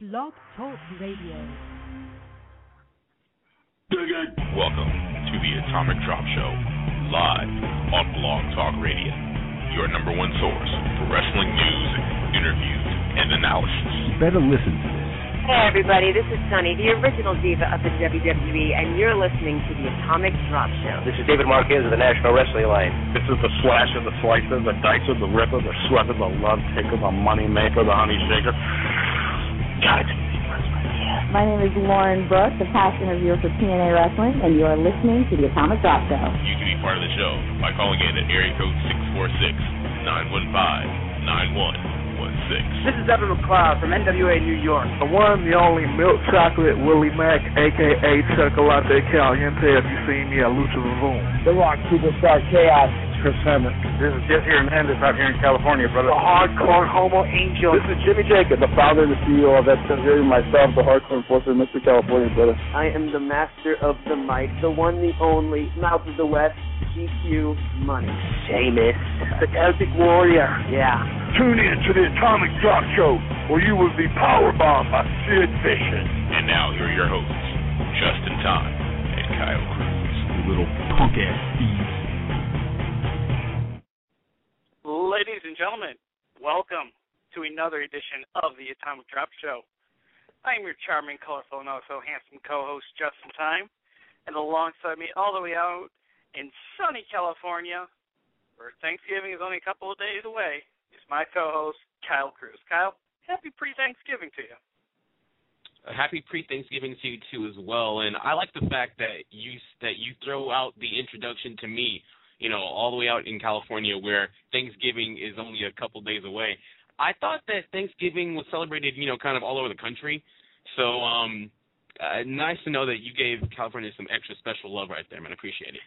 Blog Talk Radio. Welcome to the Atomic Drop Show, live on Blog Talk Radio, your number one source for wrestling news, interviews, and analysis. You Better listen to this. Hey everybody, this is Sunny, the original diva of the WWE, and you're listening to the Atomic Drop Show. This is David Marquez of the National Wrestling Alliance. This is the slasher, the slicer, the dicer, the ripper, the sweater, the love taker, the money maker, the honey shaker. God, it's My name is Lauren Brooks, a passion reviewer for TNA Wrestling, and you are listening to the Atomic Drop Show. You can be part of the show by calling in at area code 646 915 9116. This is Evan McLeod from NWA New York. The one, the only milk chocolate Willie Mack, aka Chocolate Caliente. If you seen me at Lucha Vavoom. The Rock Superstar Chaos. Chris Hammond. This is Jesse Hernandez out here in California, brother. The hardcore homo angel. This is Jimmy Jacob, the founder and the CEO of Extended myself, the hardcore enforcer, in Mr. California, brother. I am the master of the mic, the one, the only, mouth of the West, GQ Money. Sheamus. The Celtic Warrior. Yeah. Tune in to the Atomic Drop Show, where you will be powerbombed by Sid Vicious. And now here are your hosts, Justin Time and Kyle Cruz. You little punk ass thieves. Ladies and gentlemen, welcome to another edition of the Atomic Drop Show. I am your charming, colorful, and also handsome co-host, Justin Time, and alongside me, all the way out in sunny California, where Thanksgiving is only a couple of days away, is my co-host, Kyle Cruz. Kyle, happy pre-Thanksgiving to you. Happy pre-Thanksgiving to you too as well, and I like the fact that you that you throw out the introduction to me you know, all the way out in California where Thanksgiving is only a couple days away. I thought that Thanksgiving was celebrated, you know, kind of all over the country. So, um, uh, nice to know that you gave California some extra special love right there, man. I appreciate it.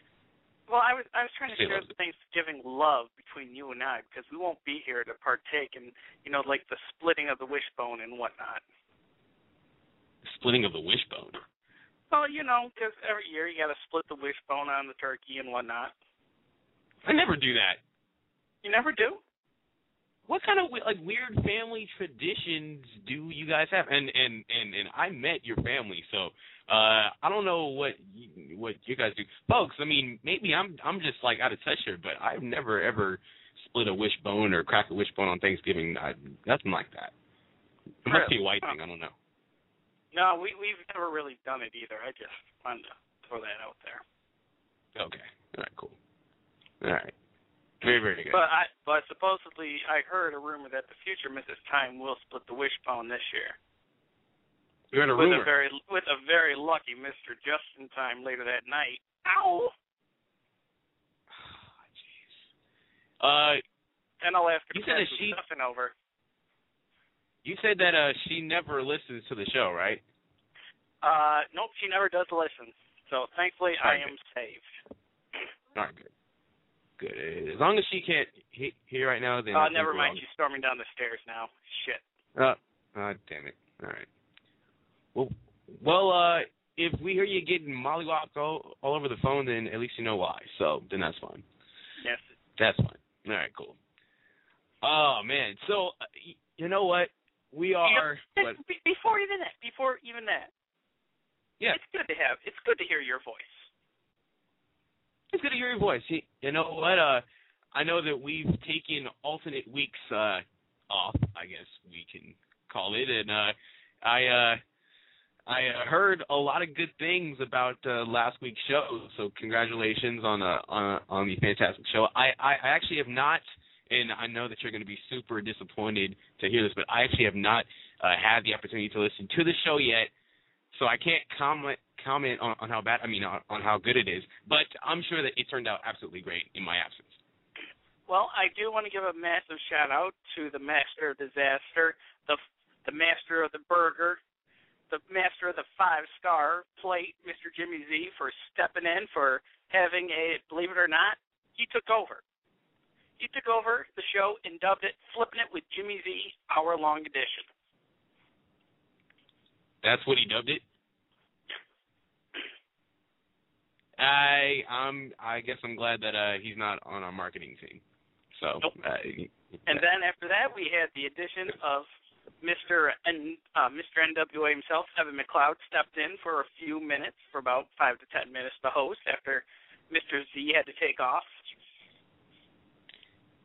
Well, I was I was trying to share the Thanksgiving love between you and I because we won't be here to partake in, you know, like the splitting of the wishbone and whatnot. Splitting of the wishbone. Well, you know, because every year you got to split the wishbone on the turkey and whatnot. I never do that. You never do. What kind of like weird family traditions do you guys have? And and and and I met your family, so uh I don't know what you, what you guys do, folks. I mean, maybe I'm I'm just like out of touch here, but I've never ever split a wishbone or crack a wishbone on Thanksgiving. I, nothing like that. It must be a white thing. I don't know. No, we we've never really done it either. I just wanted to throw that out there. Okay. All right. Cool. All right. Very very good. But I but supposedly I heard a rumor that the future Mrs. Time will split the wishbone this year. You heard a with rumor. a very with a very lucky Mr. Justin Time later that night. Ow! Uh, And I'll ask her You to said that she- stuffing over. you said that uh she never listens to the show, right? Uh, nope, she never does listen. So thankfully, I am saved. All right. Good. Good. As long as she can't he- hear right now, then. I Uh, never mind, all- she's storming down the stairs now. Shit. Uh, uh, damn it. All right. Well, well, uh, if we hear you getting mollywopped all, all over the phone, then at least you know why. So then that's fine. Yes. That's fine. All right, cool. Oh man, so uh, y- you know what? We are. You- before even that, before even that, yeah, it's good to have. It's good to hear your voice. It's good to hear your voice. You, know what? Uh, I know that we've taken alternate weeks uh off. I guess we can call it, and uh, I uh. I uh, heard a lot of good things about uh, last week's show, so congratulations on uh, on on the fantastic show. I, I I actually have not, and I know that you're going to be super disappointed to hear this, but I actually have not uh, had the opportunity to listen to the show yet, so I can't comment comment on, on how bad I mean on, on how good it is. But I'm sure that it turned out absolutely great in my absence. Well, I do want to give a massive shout out to the master of disaster, the the master of the burger, the master of the five star plate, Mr. Jimmy Z, for stepping in for having a believe it or not, he took over. He took over the show and dubbed it "Flipping It with Jimmy Z" hour long edition. That's what he dubbed it. I I'm I guess I'm glad that uh he's not on our marketing team. So Nope. uh, And then after that, we had the addition of Mr. N, uh, Mr. NWA himself, Evan McLeod, stepped in for a few minutes, for about five to ten minutes, to host after Mr. Z had to take off.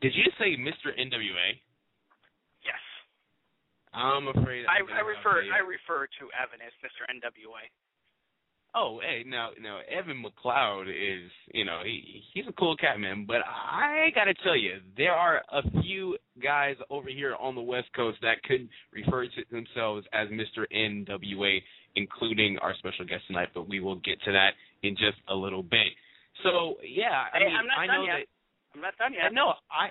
Did you say Mr. NWA? I'm afraid I, I'm refer. I refer to Evan as Mr. NWA. Oh, hey, now, now Evan McLeod is, you know, he he's a cool cat, man. But I gotta tell you, there are a few guys over here on the West Coast that could refer to themselves as Mr. NWA, including our special guest tonight. But we will get to that in just a little bit. So, yeah, I Hey, mean, I'm not I done know yet. that. I'm not done I yet. know. I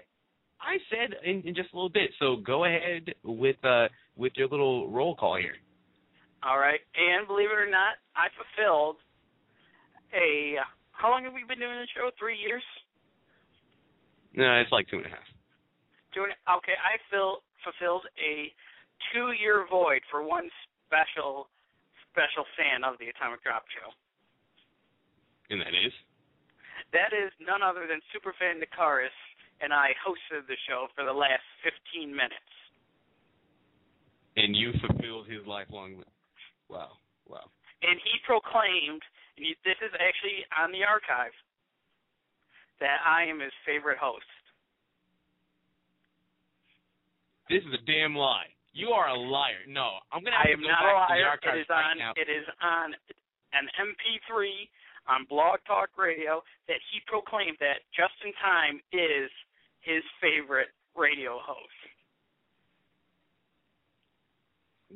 I said in, in just a little bit. So go ahead with uh with your little roll call here. All right, and believe it or not, I fulfilled a. How long have we been doing the show? Three years. No, it's like two and a half. Doing okay. I fill, fulfilled a two-year void for one special special fan of the Atomic Drop Show. And that is. That is none other than Superfan Nicaris, and I hosted the show for the last 15 minutes. And you fulfilled his lifelong. Wow, wow. And he proclaimed, and he, this is actually on the archive, that I am his favorite host. This is a damn lie. You are a liar. No, I'm gonna have I to am go not back a to the liar. It is right on. now. It is on an MP3 on Blog Talk Radio that he proclaimed that Justin Time is his favorite radio host.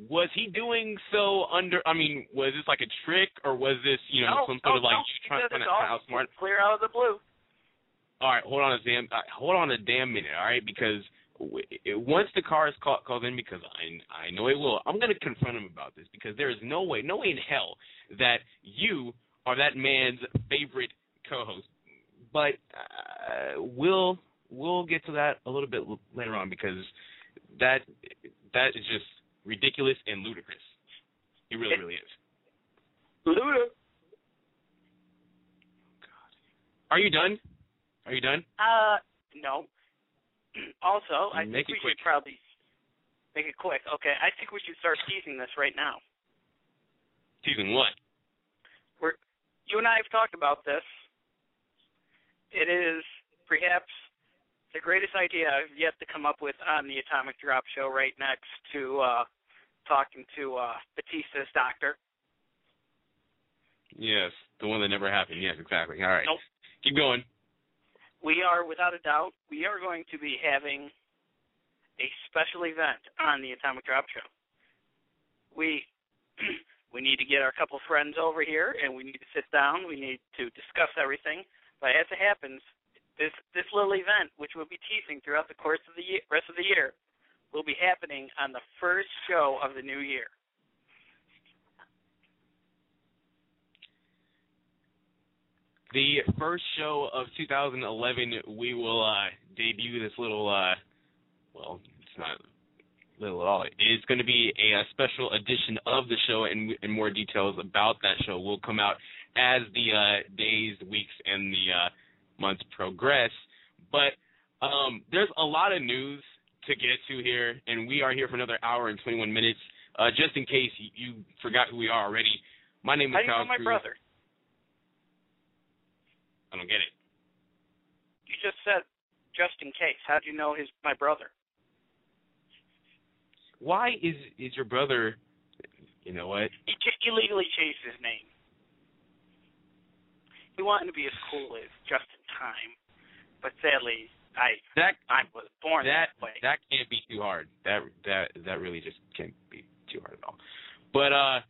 Was he doing so under? I mean, was this like a trick, or was this, you know, no, some sort no, of like no. you He trying, trying to outsmart? clear out of the blue. All right, hold on a damn, uh, hold on a damn minute, all right? Because once the car is call, calls in, because I I know it will, I'm gonna confront him about this because there is no way, no way in hell that you are that man's favorite co-host. But uh, we'll we'll get to that a little bit later on because that that is just ridiculous and ludicrous. It really, really is. Luda. God. Are you done? Are you done? Uh, no. Also, I Make think we quick. should probably make it quick. Okay, I think we should start teasing this right now. Season what? We're, you and I have talked about this. It is perhaps the greatest idea I've yet to come up with on the Atomic Drop Show, right next to uh, talking to uh, Batista's doctor. Yes, the one that never happened. Yes, exactly. All right. Nope. Keep going. We are, without a doubt, we are going to be having a special event on the Atomic Drop Show. We we need to get our couple friends over here, and we need to sit down. We need to discuss everything. But as it happens, this this little event, which we'll be teasing throughout the course of the year, rest of the year, will be happening on the first show of the new year. The first show of 2011, we will uh, debut this little, uh, well, it's not little at all. It's going to be a, special edition of the show, and, and more details about that show will come out as the uh, days, weeks, and the uh, months progress. But um, there's a lot of news to get to here, and we are here for another hour and 21 minutes. Uh, just in case you, forgot who we are already, my name is How do you know my Cruz. brother? I don't get it. You just said just in case. How do you know his my brother? Why is is your brother? You know what? He ch- illegally changed his name. He wanted to be as cool as just in time, but sadly, I That I was born that that way. that can't be too hard. That that that really just can't be too hard at all. But uh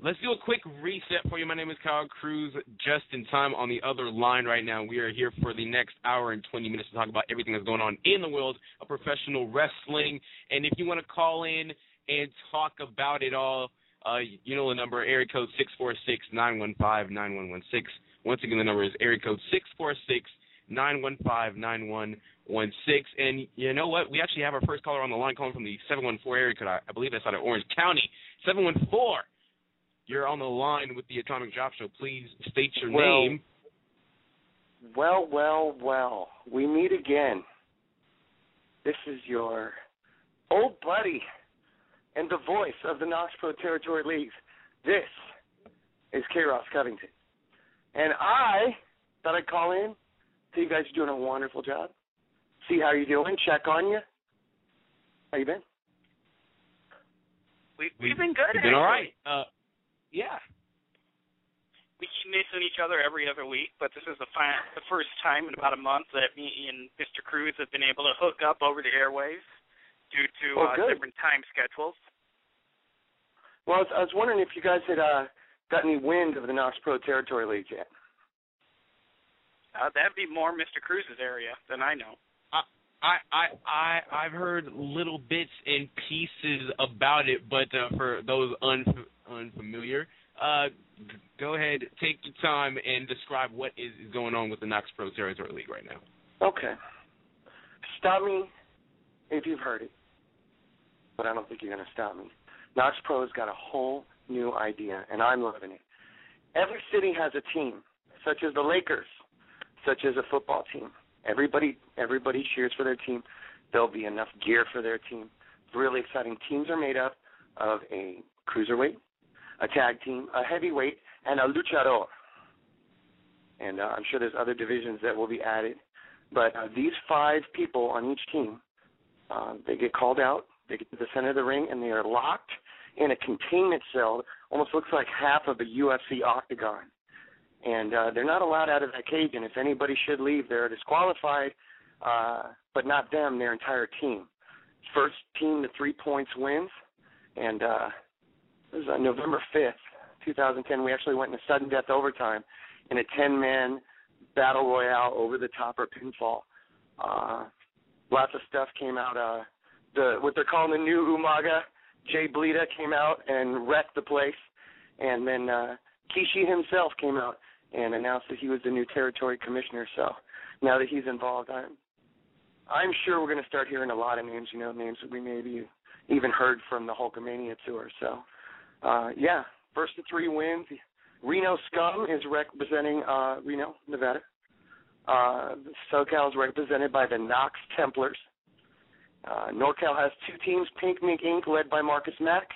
let's do a quick reset for you. My name is Kyle Cruz, just in time on the other line right now. We are here for the next hour and 20 minutes to talk about everything that's going on in the world of professional wrestling. And if you want to call in and talk about it all, uh, you know the number, area code 646-915-9116. Once again, the number is area code 646-915-9116. And you know what? We actually have our first caller on the line calling from the 714 area code. I, I believe that's out of Orange County. 714. You're on the line with the Atomic Drop Show. Please state your Well, name. Well, well, well. We meet again. This is your old buddy and the voice of the Knox Pro Territory Leagues. This is K. Ross Covington. And I thought I'd call in, see you guys are doing a wonderful job. See how you're doing, check on you. How you been? We, we've been good. We've been all right. Uh, yeah. We keep missing each other every other week, but this is the, fi- the first time in about a month that me and Mr. Cruz have been able to hook up over the airwaves due to Oh, uh, different time schedules. Well, I was, I was wondering if you guys had uh, got any wind of the Knox Pro Territory League yet. Uh, that'd be more Mr. Cruz's area than I know. I I I I've heard little bits and pieces about it, but uh, for those unf- unfamiliar, uh, g- go ahead, take your time and describe what is is going on with the Knox Pro Territory League right now. Okay. Stop me if you've heard it, but I don't think you're going to stop me. Knox Pro's got a whole new idea, and I'm loving it. Every city has a team, such as the Lakers, such as a football team. Everybody, everybody cheers for their team. There'll be enough gear for their team. It's really exciting. Teams are made up of a cruiserweight, a tag team, a heavyweight, and a luchador. And uh, I'm sure there's other divisions that will be added. But uh, these five people on each team, uh, they get called out. They get to the center of the ring, and they are locked in a containment cell. Almost looks like half of a UFC octagon. And uh, they're not allowed out of that cage. And if anybody should leave, they're disqualified. Uh, but not them, their entire team. First team to three points wins. And uh, it was on November 5th, 2010. We actually went into sudden death overtime in a 10 man battle royale over the top or pinfall. Uh, lots of stuff came out. Uh, the what they're calling the new Umaga, Jay Blita came out and wrecked the place, and then uh, Kishi himself came out and announced that he was the new territory commissioner. So now that he's involved, I'm I'm sure we're going to start hearing a lot of names. You know, names that we maybe even heard from the Hulkamania tour. So uh, yeah, first to three wins. Reno Scum is representing uh, Reno, Nevada. Uh, SoCal is represented by the Knox Templars. Uh, NorCal has two teams, Pink Mink Inc., led by Marcus Mack,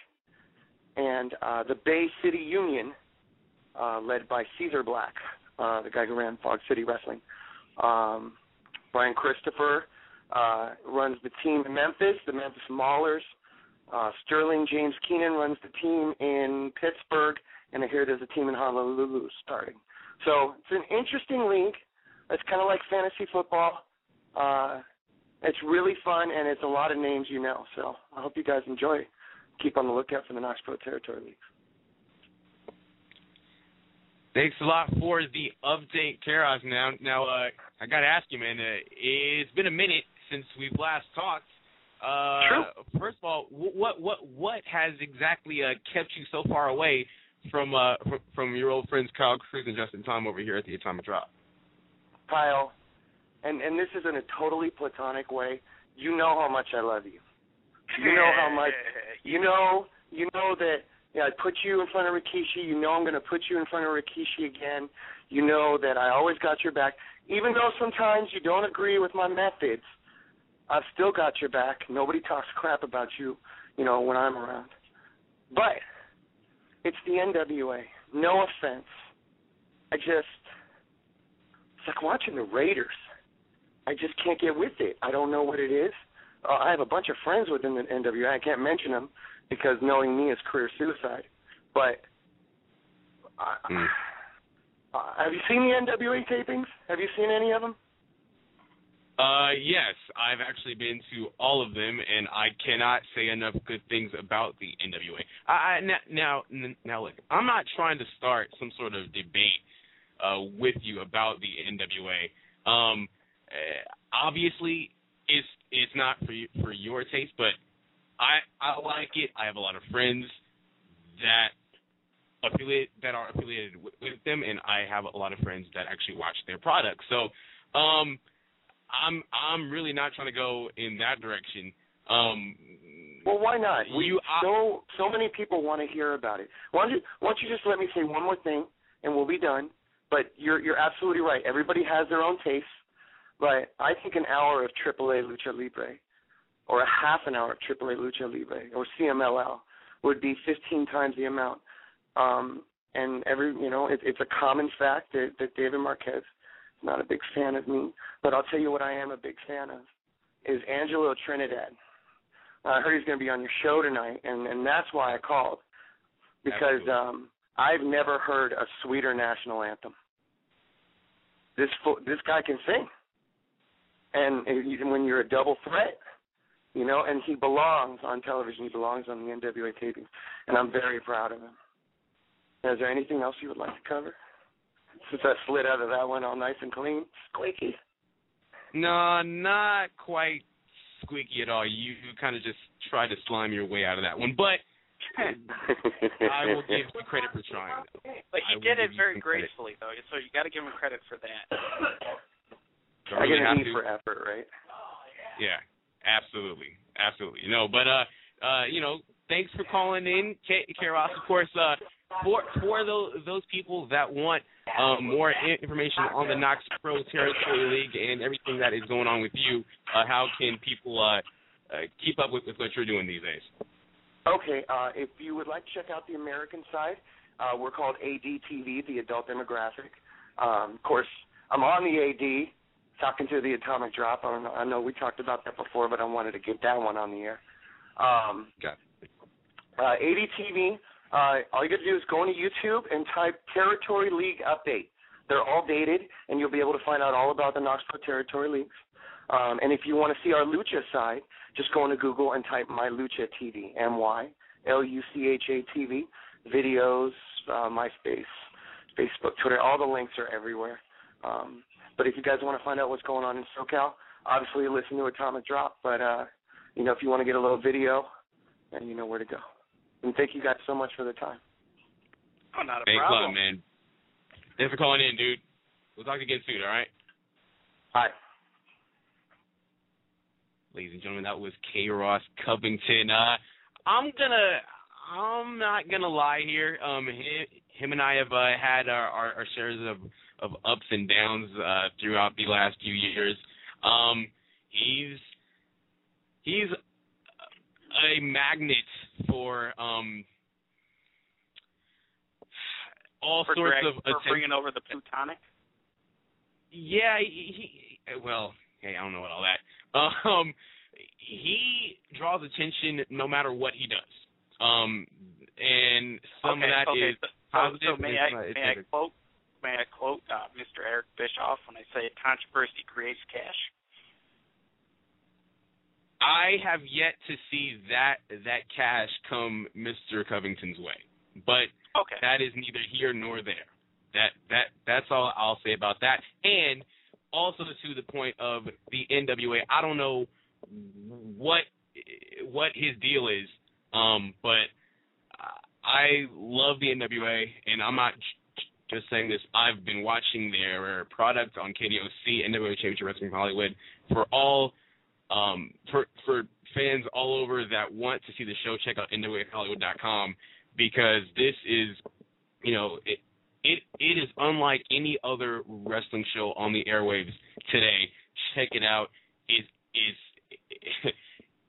and uh, the Bay City Union, uh, led by Caesar Black, uh, the guy who ran Fog City Wrestling. Um, Brian Christopher uh, runs the team in Memphis, the Memphis Maulers. Uh, Sterling James Keenan runs the team in Pittsburgh, and I hear there's a team in Honolulu starting. So it's an interesting league. It's kind of like fantasy football. Uh, it's really fun, and it's a lot of names you know. So I hope you guys enjoy. Keep on the lookout for the Knox Pro Territory League. Thanks a lot for the update, K. Ross. Now, now, uh, I got to ask you, man. Uh, it's been a minute since we've last talked. Uh, True. First of all, wh- what what what has exactly uh, kept you so far away from uh from, from your old friends Kyle Cruz and Justin Tom over here at the Atomic Drop? Kyle, and and this is in a totally platonic way. You know how much I love you. You know how much. You know. You know that. Yeah, I put you in front of Rikishi. You know I'm going to put you in front of Rikishi again. You know that I always got your back, even though sometimes you don't agree with my methods. I've still got your back. Nobody talks crap about you, you know, when I'm around. But it's the NWA. No offense. I just it's like watching the Raiders. I just can't get with it. I don't know what it is. Uh, I have a bunch of friends within the NWA. I can't mention them because knowing me is career suicide. But I, Mm. uh, have you seen the NWA tapings? Have you seen any of them? Uh, yes, I've actually been to all of them, and I cannot say enough good things about the NWA. I, I now, now, now, look, I'm not trying to start some sort of debate uh, with you about the NWA. Um, obviously, it's it's not for you, for your taste, but I I like it. I have a lot of friends that affiliate that are affiliated with, with them, and I have a lot of friends that actually watch their products. So, um, I'm I'm really not trying to go in that direction. Um, Well, why not? You- I- so so many people want to hear about it. Why don't you Why don't you just let me say one more thing, and we'll be done. But you're you're absolutely right. Everybody has their own taste. But I think an hour of AAA Lucha Libre or a half an hour of AAA Lucha Libre or CMLL would be 15 times the amount. Um, and every, you know, it, it's a common fact that, that David Marquez is not a big fan of me. But I'll tell you what I am a big fan of is Angelo Trinidad. I heard he's going to be on your show tonight, and and that's why I called because um I've never heard a sweeter national anthem. This fo- this guy can sing, and even when you're a double threat, you know, and he belongs on television. He belongs on the NWA tapings, and I'm very proud of him. Is there anything else you would like to cover? Since I slid out of that one all nice and clean, squeaky. No, not quite squeaky at all. You kind of just tried to slime your way out of that one, but I will give you credit for trying. But he I did it very some credit. gracefully, though, so you got to give him credit for that. I really get have an E to. for effort, right? Yeah, absolutely, absolutely. No, but uh, uh, you know, thanks for calling in, K- K-Ross. Of course, uh, for for those those people that want um, more information on the Knox Pro Territory League and everything that is going on with you, uh, how can people uh, uh, keep up with, with what you're doing these days? Okay, uh, if you would like to check out the American side, uh, we're called ADTV, the Adult Demographic. Um, of course, I'm on the AD, talking to the Atomic Drop. I, don't know, I know we talked about that before, but I wanted to get that one on the air. Um, Got uh, ADTV, uh, all you got to do is go into YouTube and type Territory League Update. They're all dated, and you'll be able to find out all about the Knox Pro Territory Leagues. Um, and if you want to see our Lucha side, just go into Google and type My Lucha TV, M Y L U C H A TV, videos, uh, MySpace, Facebook, Twitter. All the links are everywhere. Um, but if you guys want to find out what's going on in SoCal, obviously listen to Atomic Drop. But uh, you know, if you want to get a little video, then you know where to go. And thank you guys so much for the time. Oh, not a Thanks problem. lot, man. Thanks for calling in, dude. We'll talk again soon. All right. Hi. ladies and gentlemen, that was K. Ross Covington. Uh, I'm gonna, I'm not gonna lie here. Um, him, him and I have uh, had our, our, our shares of of ups and downs uh, throughout the last few years. Um, he's he's a magnet for um all for, sorts drag, of for bringing over the plutonic. Yeah, he, he well, hey, I don't know about all that. Um, he draws attention no matter what he does. Um, and some okay, of that is okay. so, positive. So may I may I quote may I quote uh, Mr. Eric Bischoff when I say controversy creates cash? I have yet to see that that cash come Mr. Covington's way, but Okay. that is neither here nor there. That that that's all I'll say about that. And also to the point of the NWA, I don't know what what his deal is, um, but I love the NWA, and I'm not just saying this. I've been watching their product on KDOC, NWA Championship Wrestling Hollywood, for all um, for for fans all over that want to see the show. Check out NWAHollywood.com because this is, you know, it it it is unlike any other wrestling show on the airwaves today. Check it out. It is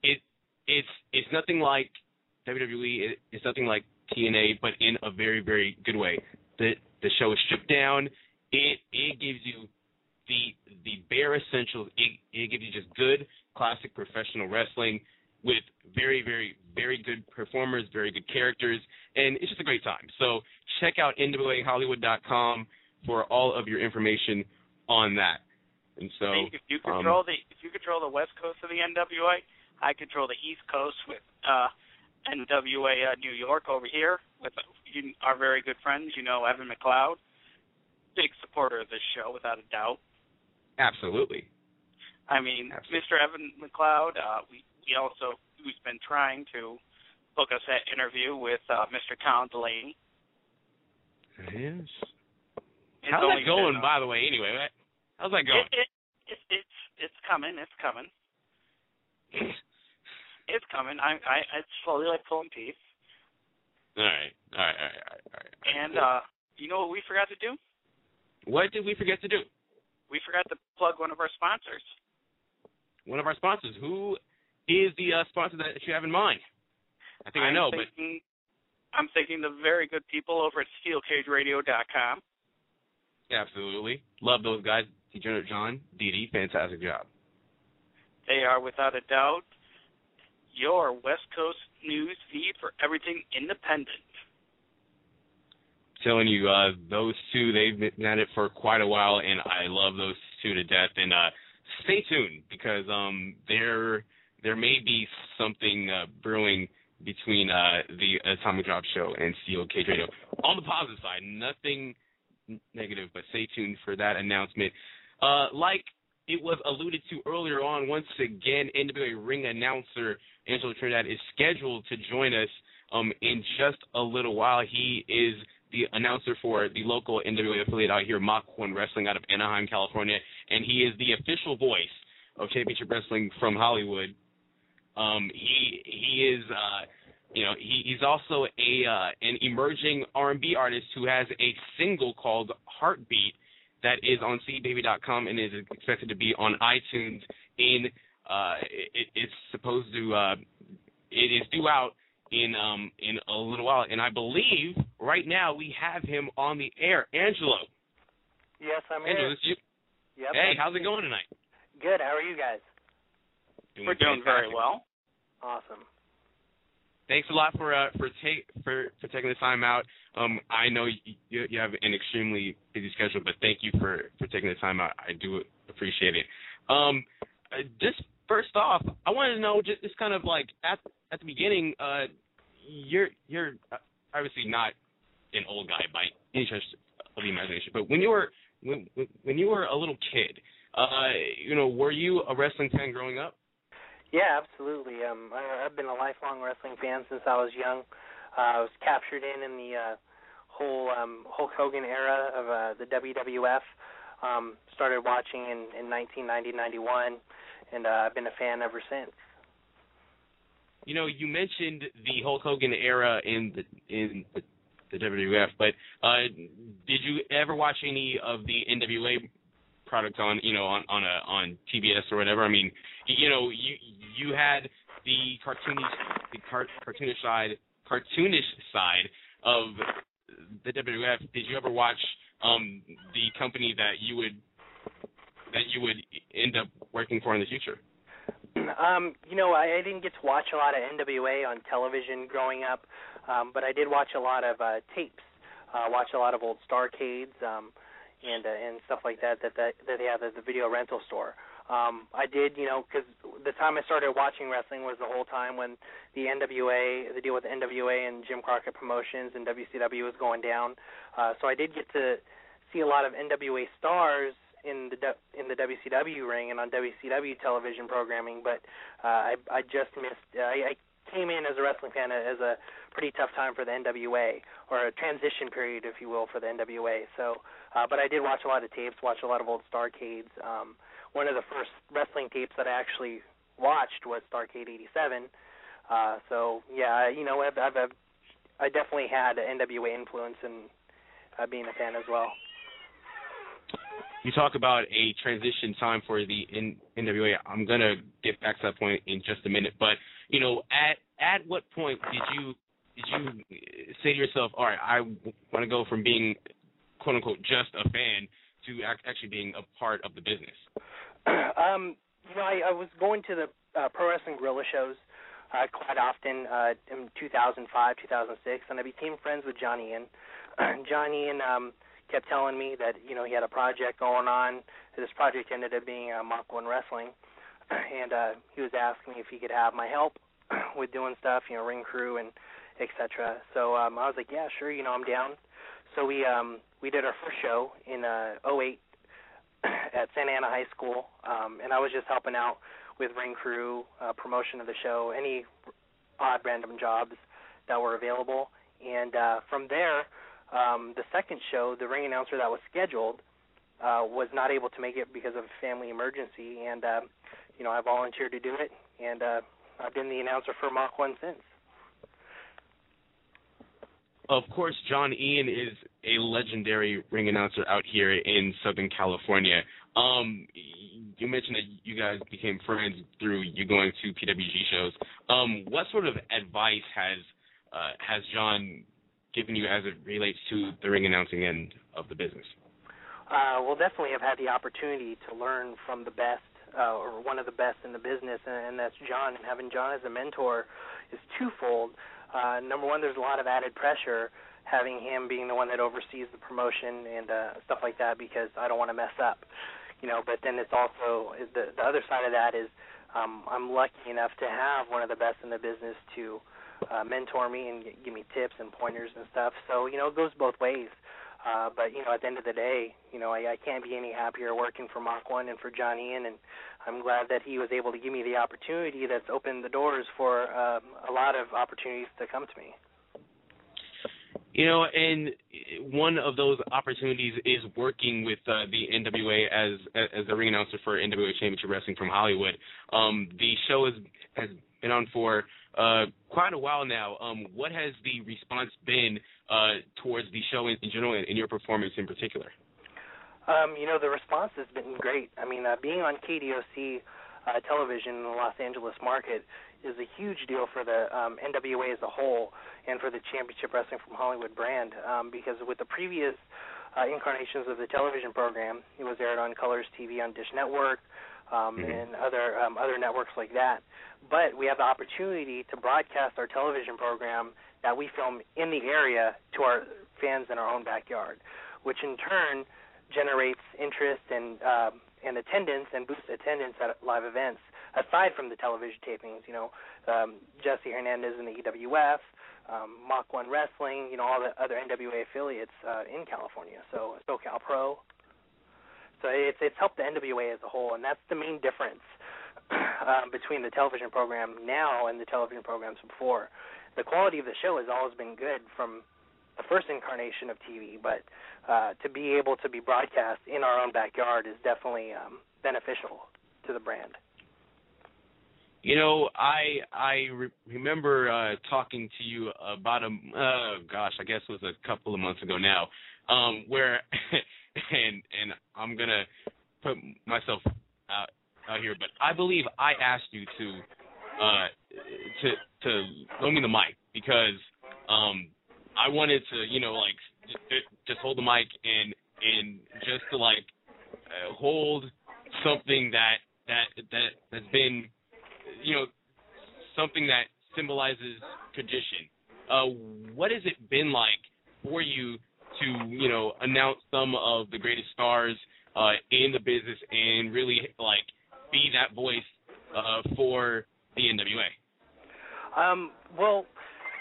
it it's it's nothing like WWE. It, it's nothing like TNA, but in a very very good way. The the show is stripped down. It it gives you the the bare essentials. It it gives you just good classic professional wrestling with very very very good performers, very good characters, and it's just a great time. So check out NWAHollywood.com for all of your information on that. And so if you um, control the if you control the west coast of the NWA, I control the east coast with uh NWA uh, New York over here with you, our very good friends. You know Evan McLeod, big supporter of this show without a doubt. absolutely. I mean, Absolutely. Mr. Evan McLeod. Uh, we we also who's been trying to book us that interview with uh, Mr. Colin Delaney. Yes. It's How's that going, been, uh, by the way? Anyway, what- how's that going? It, it, it, it's it's coming. It's coming. It's coming. I I it's slowly like pulling teeth. All right, all right, all right, all right. And uh you know what we forgot to do? what did we forget to do? We forgot to plug one of our sponsors. One of our sponsors. Who is the uh, sponsor that you have in mind? I think I'm I know, thinking, but I'm thinking the very good people over at SteelCageRadio.com. Absolutely. Love those guys. Degenerate John, Didi, fantastic job. They are without a doubt your West Coast news feed for everything independent. Telling you, uh, those two, they've been at it for quite a while, and I love those two to death. And uh, stay tuned because um, there there may be something uh, brewing between uh, the Atomic Drop Show and Steel Cage Radio. On the positive side, nothing negative, but stay tuned for that announcement. Uh, like it was alluded to earlier on, once again, NWA ring announcer Angelo Trinidad is scheduled to join us um, in just a little while. He is the announcer for the local NWA affiliate out here, Mach 1 Wrestling out of Anaheim, California, and he is the official voice of Championship Wrestling from Hollywood. Um, he he is uh, you know he, he's also a uh, an emerging R&B artist who has a single called Heartbeat that is on cdbaby.com and is expected to be on iTunes in uh, it, it's supposed to uh, it is due out in um in a little while and I believe right now we have him on the air Angelo Yes, I'm Angelo here. this is you Yep, hey how's it going tonight Good. How are you guys? Doing We're doing very well. Awesome. Thanks a lot for uh, for take for for taking the time out. Um, I know you, you have an extremely busy schedule, but thank you for for taking the time out. I do appreciate it. Um, uh, just first off, I wanted to know just, just kind of like at at the beginning, uh, you're you're uh, obviously not an old guy by any stretch of the imagination, but when you were when- when you were a little kid, uh, you know, were you a wrestling fan growing up? Yeah, absolutely. Um, I, I've been a lifelong wrestling fan since I was young. Uh, I was captured in in the uh, whole um, Hulk Hogan era of uh, the WWF. Um, started watching in, in 1990, 91, and uh, I've been a fan ever since. you know, you mentioned the Hulk Hogan era in the in the, the WWF, but uh, did you ever watch any of the NWA product on you know on on a on TBS or whatever? I mean, you know, you you had the cartoonish the car, cartoonish side cartoonish side of the WWF. Did you ever watch um the company that you would that you would end up working for in the future? Um, you know, I, I didn't get to watch a lot of NWA on television growing up, um, but I did watch a lot of uh, tapes. Uh, watch a lot of old Starcades um, and uh, and stuff like that that that, that they have at the video rental store. Um, I did, you know, because the time I started watching wrestling was the whole time when the NWA, the deal with the NWA and Jim Crockett Promotions and WCW was going down. Uh, so I did get to see a lot of NWA stars in the in the WCW ring and on WCW television programming, but uh, I I just missed. I, I came in as a wrestling fan as a pretty tough time for the NWA or a transition period, if you will, for the NWA. So, uh, but I did watch a lot of tapes, watch a lot of old Starcades. Um, one of the first wrestling tapes that I actually watched was Starcade '87. Uh, so yeah, you know, I've, I've, I've I definitely had NWA influence in uh, being a fan as well. you talk about a transition time for the N- NWA. I'm gonna get back to that point in just a minute, but you know, at at what point did you did you say to yourself, all right, I want to go from being quote unquote just a fan to actually being a part of the business? um, you know, I, I was going to the uh, Pro Wrestling Guerrilla shows uh, quite often uh, in 2005, 2006, and I became friends with Johnny Ian. Johnny Ian um, kept telling me that you know he had a project going on. This project ended up being uh, Mach One Wrestling, and uh, he was asking me if he could have my help with doing stuff, you know, ring crew and etc. So um, I was like, yeah, sure, you know, I'm down. So we um, we did our first show in uh, 08 at Santa Ana High School, um, and I was just helping out with ring crew, uh, promotion of the show, any odd random jobs that were available. And uh, from there, um, the second show, the ring announcer that was scheduled uh, was not able to make it because of a family emergency, and uh, you know I volunteered to do it, and uh, I've been the announcer for Mach One since. Of course, John Ian is a legendary ring announcer out here in Southern California. Um, you mentioned that you guys became friends through you going to PWG shows. Um, what sort of advice has uh, has John given you as it relates to the ring announcing end of the business? Uh, well, definitely, I've had the opportunity to learn from the best, uh, or one of the best in the business, and, and that's John. And having John as a mentor is twofold. Uh, number one, there's a lot of added pressure having him being the one that oversees the promotion and uh, stuff like that because I don't want to mess up, you know. But then it's also the the other side of that is um, I'm lucky enough to have one of the best in the business to uh, mentor me and give me tips and pointers and stuff. So you know it goes both ways. Uh, but you know, at the end of the day, you know, I, I can't be any happier working for Mach One and for John Ian, and I'm glad that he was able to give me the opportunity that's opened the doors for um, a lot of opportunities to come to me. You know, and one of those opportunities is working with uh, the NWA as as the ring announcer for NWA Championship Wrestling from Hollywood. Um, the show has has been on for uh, quite a while now. Um, what has the response been uh, towards the show in, in general and, and your performance in particular? Um, you know, the response has been great. I mean, uh, being on KDOC uh, television in the Los Angeles market is a huge deal for the um, NWA as a whole and for the Championship Wrestling from Hollywood brand um, because with the previous uh, incarnations of the television program, it was aired on Colors TV on Dish Network um, mm-hmm. and other um, other networks like that. But we have the opportunity to broadcast our television program that we film in the area to our fans in our own backyard, which in turn generates interest and uh, and attendance and boosts attendance at live events. Aside from the television tapings, you know, um, Jesse Hernandez in the EWF, um, Mach One Wrestling, you know, all the other NWA affiliates uh, in California. So SoCal Pro. So it's it's helped the NWA as a whole, and that's the main difference um, between the television program now and the television programs before. The quality of the show has always been good from the first incarnation of TV, but uh, to be able to be broadcast in our own backyard is definitely um, beneficial to the brand. You know, I I re- remember uh, talking to you about a uh, gosh, I guess it was a couple of months ago now, um, where and and I'm gonna put myself out out here, but I believe I asked you to uh, to to loan me the mic because um, I wanted to, you know, like just, just hold the mic and and just to like uh, hold something that that that has been, you know, something that symbolizes tradition. Uh, what has it been like for you to, you know, announce some of the greatest stars uh, in the business and really like be that voice uh, for the NWA? Um, well,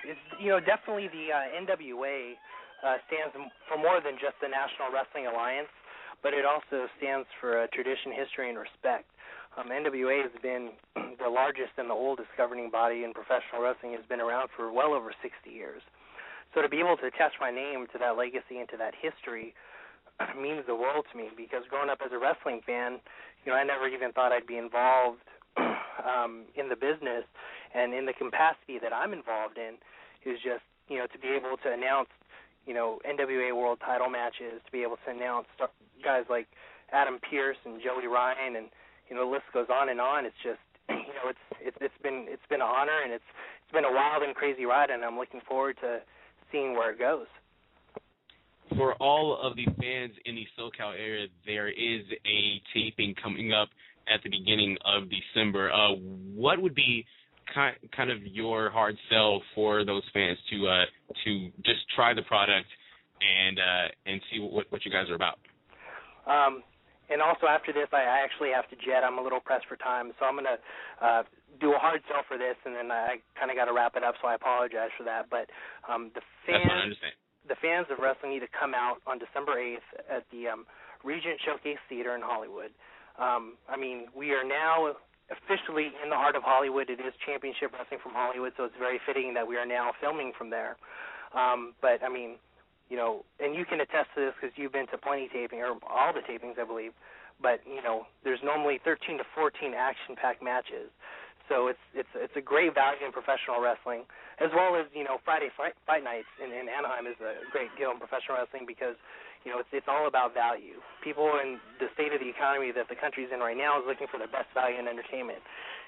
it's you know definitely the uh, NWA uh, stands for more than just the National Wrestling Alliance, but it also stands for tradition, history, and respect. Um, NWA has been the largest and the oldest governing body in professional wrestling. has been around for well over 60 years. So to be able to attach my name to that legacy and to that history means the world to me because growing up as a wrestling fan, you know, I never even thought I'd be involved um, in the business and in the capacity that I'm involved in is just you know to be able to announce you know NWA World Title matches, to be able to announce guys like Adam Pearce and Joey Ryan, and you know the list goes on and on. It's just you know it's it's it's been it's been an honor and it's it's been a wild and crazy ride, and I'm looking forward to seeing where it goes. For all of the fans in the SoCal area, there is a taping coming up at the beginning of December. Uh, what would be kind kind of your hard sell for those fans to uh, to just try the product and uh, and see what what you guys are about. Um, and also after this, I, I actually have to jet. I'm a little pressed for time, so I'm gonna uh, do a hard sell for this, and then I kind of got to wrap it up. So I apologize for that. But um, the fans, the fans of wrestling need to come out on December 8th at the um, Regent Showcase Theater in Hollywood. Um, I mean, we are now officially in the heart of Hollywood. It is Championship Wrestling from Hollywood, so it's very fitting that we are now filming from there. Um, but I mean, you know, and you can attest to this because you've been to plenty taping or all the tapings, I believe. But you know, there's normally 13 to 14 action-packed matches, so it's it's it's a great value in professional wrestling, as well as you know Friday fight, fight nights in, in Anaheim is a great deal in professional wrestling because you know, it's it's all about value. People in the state of the economy that the country's in right now is looking for the best value in entertainment.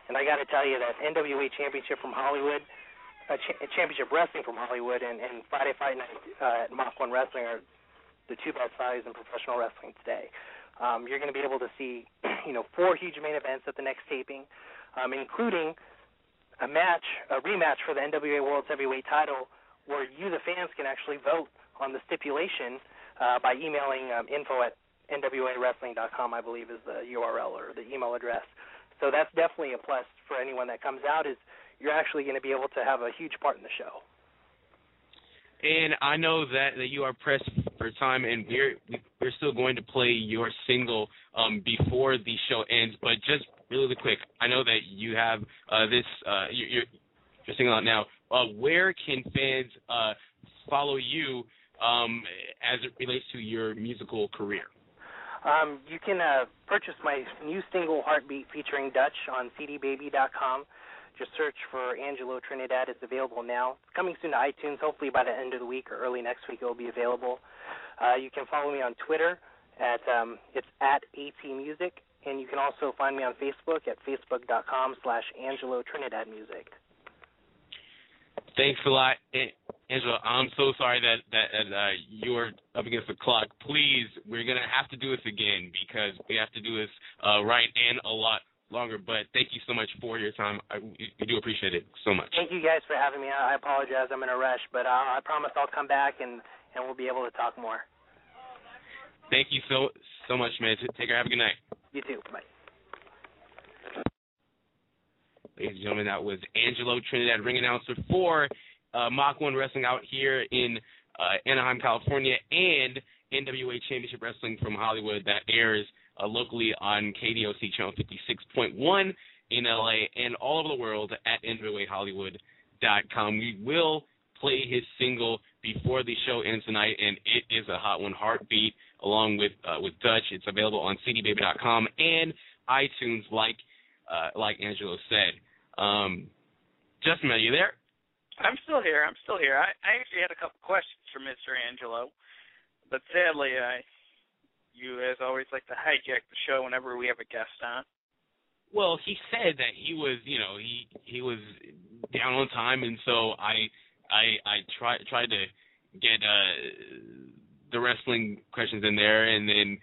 And I got to tell you that NWA Championship from Hollywood, uh, cha- Championship Wrestling from Hollywood, and, and Friday Fight Night uh, at Mach 1 Wrestling are the two best values in professional wrestling today. Um, you're going to be able to see, you know, four huge main events at the next taping, um, including a match, a rematch for the NWA World Heavyweight Title, where you, the fans, can actually vote on the stipulation uh, by emailing um, info at nwawrestling.com, I believe is the URL or the email address. So that's definitely a plus for anyone that comes out is you're actually going to be able to have a huge part in the show. And I know that, that you are pressed for time, and we're we're still going to play your single um, before the show ends. But just really quick, I know that you have uh, this uh, you're, you're single out now. Uh, where can fans uh, follow you um, as it relates to your musical career? Um, you can uh, purchase my new single "Heartbeat" featuring Dutch on CDBaby.com. Just search for Angelo Trinidad. It's available now. It's coming soon to iTunes. Hopefully by the end of the week or early next week it will be available. Uh, you can follow me on Twitter at um, it's at AT Music, and you can also find me on Facebook at facebook.com slash Angelo Trinidad Music. Thanks a lot, Angelo. I'm so sorry that that, uh, you're up against the clock. Please, we're gonna have to do this again because we have to do this uh, right and a lot longer. But thank you so much for your time. I, we do appreciate it so much. Thank you guys for having me. I apologize. I'm in a rush, but I, I promise I'll come back and and we'll be able to talk more. Thank you so so much, man. Take care. Have a good night. You too. Bye. Ladies and gentlemen, that was Angelo Trinidad, ring announcer for uh, Mach 1 Wrestling out here in uh, Anaheim, California, and NWA Championship Wrestling from Hollywood that airs uh, locally on KDOC Channel 56.1 in LA and all over the world at NWAHollywood.com. We will play his single before the show ends tonight, and it is a hot one, Heartbeat, along with uh, with Dutch. It's available on CDBaby.com and iTunes, like uh, like Angelo said. Um, Justin, are you there? I'm still here. I'm still here. I, I actually had a couple questions for Mr. Angelo, but sadly, I you as always like to hijack the show whenever we have a guest on. Well, he said that he was, you know, he he was down on time, and so I I I tried tried to get uh the wrestling questions in there, and then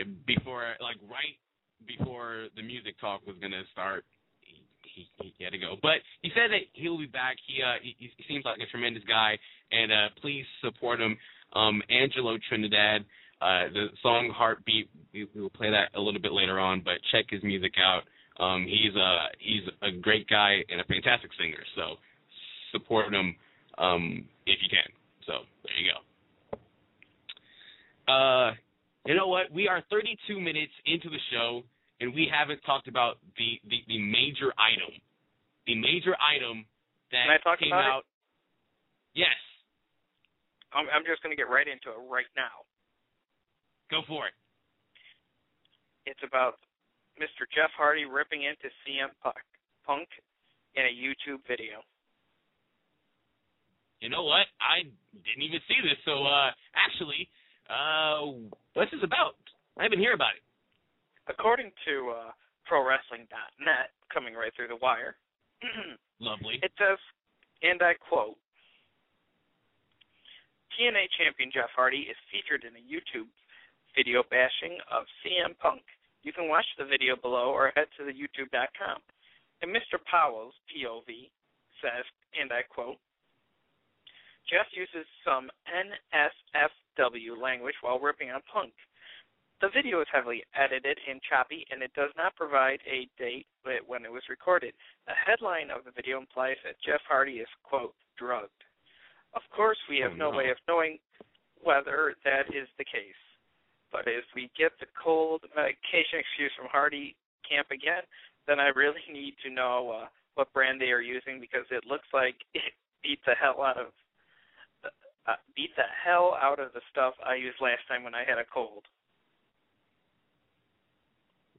uh, before like right before the music talk was gonna start, he, he, he had to go. But he said that he'll be back. He uh he, he seems like a tremendous guy, and uh please support him. Um, Angelo Trinidad. Uh, the song "Heartbeat" we, we will play that a little bit later on, but check his music out. Um, he's a he's a great guy and a fantastic singer. So support him um, if you can. So there you go. Uh, you know what? We are 32 minutes into the show, and we haven't talked about the the, the major item, the major item that Can I talk came about out. Yes, I'm, I'm just going to get right into it right now. Go for it. It's about Mr. Jeff Hardy ripping into CM Punk, Punk in a YouTube video. You know what? I didn't even see this. So uh, actually, uh, what's this about? I haven't heard about it. According to uh, ProWrestling.net, coming right through the wire, Lovely. it says, and I quote, TNA champion Jeff Hardy is featured in a YouTube video bashing of CM Punk. You can watch the video below or head to the youtube.com. And Mr. Powell's POV says, and I quote, Jeff uses some NSFW language while ripping on Punk. The video is heavily edited and choppy, and it does not provide a date when it was recorded. The headline of the video implies that Jeff Hardy is, quote, drugged. Of course, we have Oh, no no. way of knowing whether that is the case. But if we get the cold medication excuse from Hardy camp again, then I really need to know uh, what brand they are using because it looks like it beat the hell out of uh, beat the hell out of the stuff I used last time when I had a cold.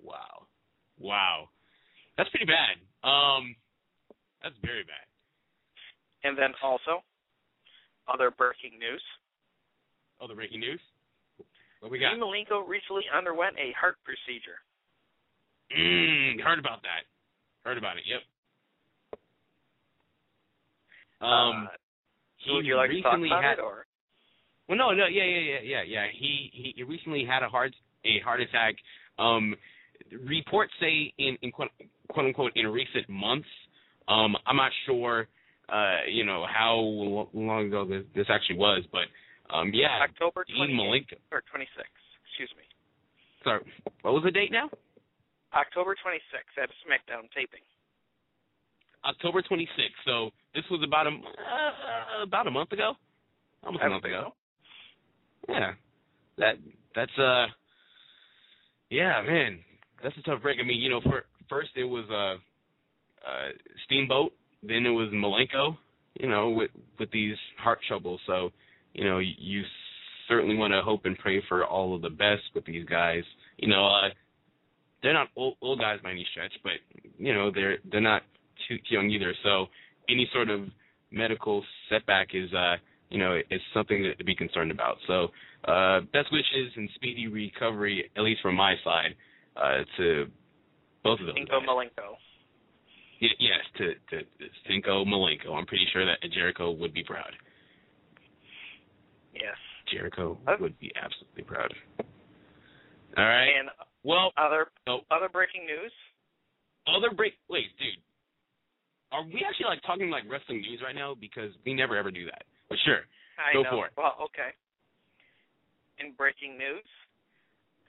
Wow. Wow. That's pretty bad. Um, that's very bad. And then also, other breaking news. Oh, the breaking news. What we got? Malenko recently underwent a heart procedure. Mm, heard about that. Heard about it. Yep. Um, uh, he would you like to talk recently about had. it, or Well, no, no, yeah, yeah, yeah, yeah, yeah. He he recently had a heart a heart attack. Um, reports say in in quote, quote unquote in recent months. Um, I'm not sure, uh, you know, how long ago this, this actually was, but um, yeah, October Dean 28th Malenko. or 26th? Excuse me. Sorry, what was the date now? October 26th at a SmackDown taping. October 26th. So this was about a uh, about a month ago, almost a month ago. Yeah, that that's uh, yeah, man, that's a tough break. I mean, you know, for first it was uh, uh, Steamboat, then it was Malenko. You know, with with these heart troubles. So, you know, you, certainly want to hope and pray for all of the best with these guys. You know, uh, they're not old, old guys by any stretch, but you know, they're they're not too young either. So, any sort of medical setback is uh you know is something to be concerned about. So uh best wishes and speedy recovery, at least from my side, uh to both of those. Inko guys. Malenko. Y- yes, to to to Stinko Malenko. I'm pretty sure that Jericho would be proud. Yes. Jericho Oh. would be absolutely proud. All right. And well, other oh, other breaking news. other break. Wait, dude. Are we actually like talking like wrestling news right now? Because we never ever do that. But sure. I Go know. for it. Well, okay. In breaking news,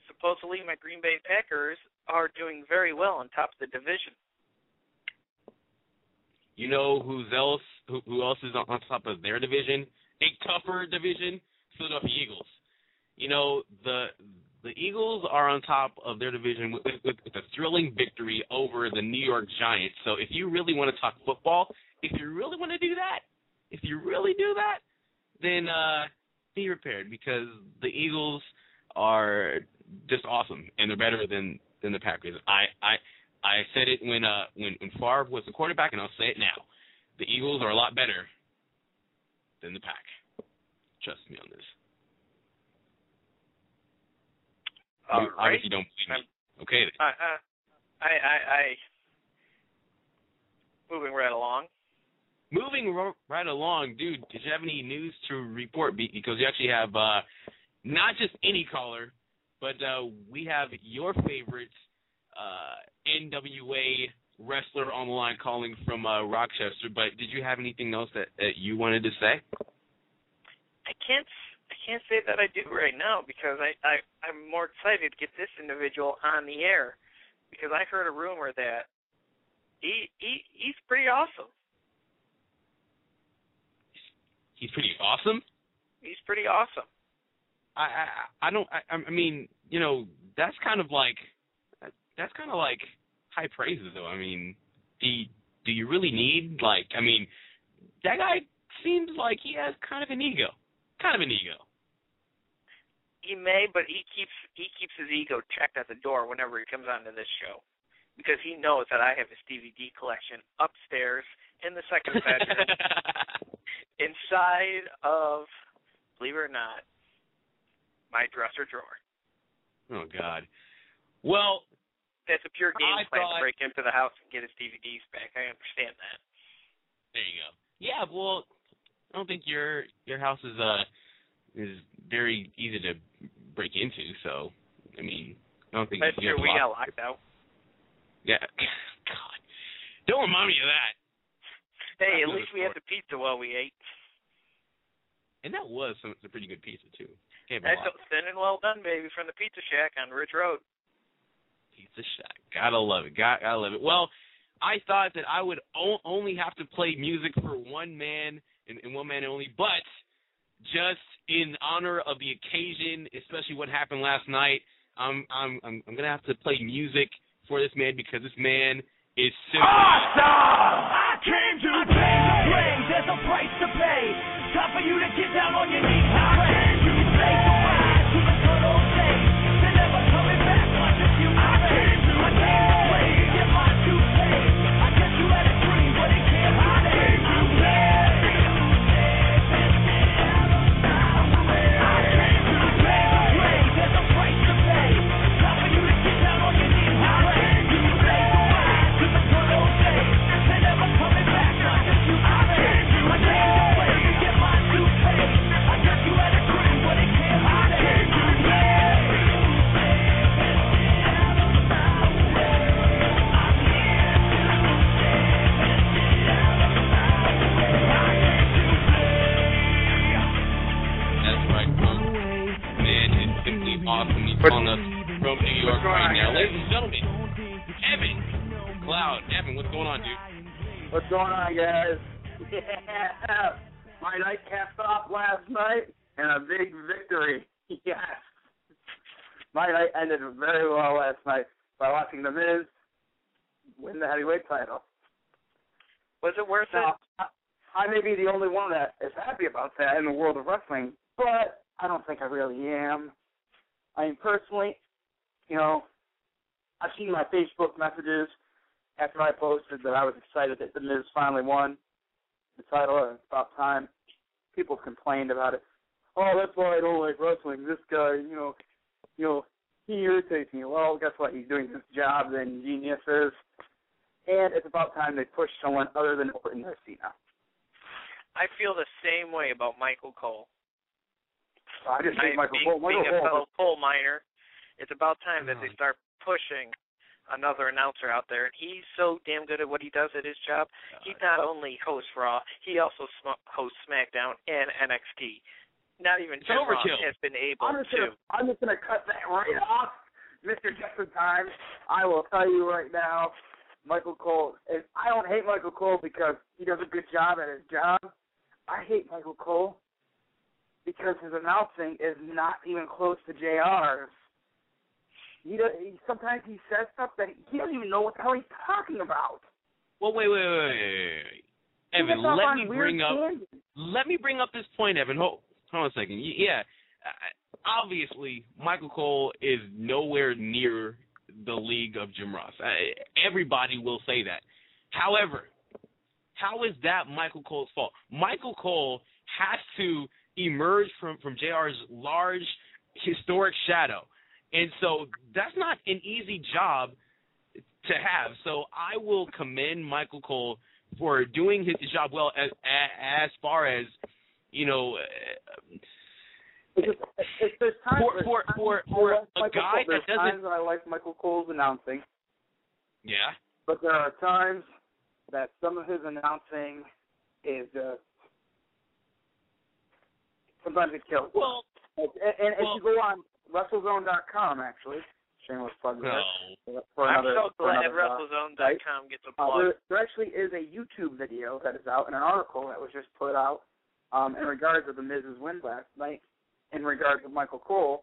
supposedly my Green Bay Packers are doing very well on top of the division. You know who's else? Who, who else is on, on top of their division? A tougher division, Philadelphia Eagles. You know the the Eagles are on top of their division with, with, with a thrilling victory over the New York Giants. So if you really want to talk football, if you really want to do that, if you really do that, then uh, be prepared because the Eagles are just awesome and they're better than than the Packers. I I I said it when uh when when Favre was the quarterback, and I'll say it now. The Eagles are a lot better than the Pack. Trust me on this. All you right. obviously don't believe me. Okay then. I, I, I, I, I, moving right along. Moving ro- right along, dude. Did you have any news to report? Because you actually have uh not just any caller, but uh we have your favorite uh NWA wrestler on the line calling from uh Rochester. But did you have anything else that, that you wanted to say? I can't, I can't say that I do right now because I, I, I'm more excited to get this individual on the air because I heard a rumor that he, he, he's pretty awesome. He's pretty awesome. He's pretty awesome. I I I don't I I mean you know that's kind of like that's kind of like high praises though. I mean, do you, do you really need like I mean that guy seems like he has kind of an ego, kind of an ego. He may, but he keeps he keeps his ego checked at the door whenever he comes onto this show, because he knows that I have his DVD collection upstairs in the second bedroom, inside of, believe it or not, my dresser drawer. Oh God. Well, That's a pure game I plan thought- to break into the house and get his DVDs back. I understand that. there you go. Yeah, well, I don't think your your house is uh is very easy to break into. So I mean, I don't think That's you true. We got locked- out. Yeah. God, don't remind me of that. Hey, at least we had the pizza while we ate. And that was some, some pretty good pizza too. That's thin and well done, baby, from the Pizza Shack on Ridge Road. Pizza Shack. Gotta love it. Got, gotta love it. Well, I thought that I would o- only have to play music for one man and, and one man only, but just in honor of the occasion, especially what happened last night, I'm I'm I'm, I'm gonna have to play music for this man because this man is simply I came to play. There's a price to pay. Time for you to get down on your knees very well last night by watching The Miz win the heavyweight title. Was it worth it? Now, I, I may be the only one that is happy about that in the world of wrestling, but I don't think I really am. I mean, personally, you know, I've seen my Facebook messages after I posted that I was excited that The Miz finally won the title and it's about time. People complained about it. Oh, that's why I don't like wrestling. This guy, you know, you know, he irritates me. Well, guess what? He's doing his job than Genius is. And it's about time they push someone other than Orton or Cena. I feel the same way about Michael Cole. Oh, I just I, think Michael being, Cole. Michael being a fellow coal miner, it's about time that they start pushing another announcer out there. And he's so damn good at what he does at his job. He not only hosts Raw, he also sm- hosts SmackDown and NXT. Not even It's Jim overkill. has been able I'm just to. gonna, I'm just gonna cut that right off, Mr. Justin Time. I will tell you right now, Michael Cole. And I don't hate Michael Cole because he does a good job at his job. I hate Michael Cole because his announcing is not even close to JR's. He, does, he sometimes he says stuff that he doesn't even know what the hell he's talking about. Well, wait, wait, wait, wait, wait, wait. Evan, let me weird bring up tangents. let me bring up this point, Evan. Hold, hold on a second. Yeah, obviously, Michael Cole is nowhere near the league of Jim Ross. Everybody will say that. However, how is that Michael Cole's fault? Michael Cole has to emerge from from JR's large historic shadow, and so that's not an easy job to have. So I will commend Michael Cole for doing his job well as as far as you know uh, It's just, it's, there's times, For- for- for- I for like a Michael guy Cole, that there's doesn't- times that I like Michael Cole's announcing, yeah but there are times that some of his announcing is uh, sometimes it kills. well And, and if you go on WrestleZone.com, actually, shameless plug there. no For I'm so glad another, uh, WrestleZone.com gets a uh, plug. there, there actually is a YouTube video that is out and an article that was just put out um, in regards of the Miz's win last night, in regards of Michael Cole,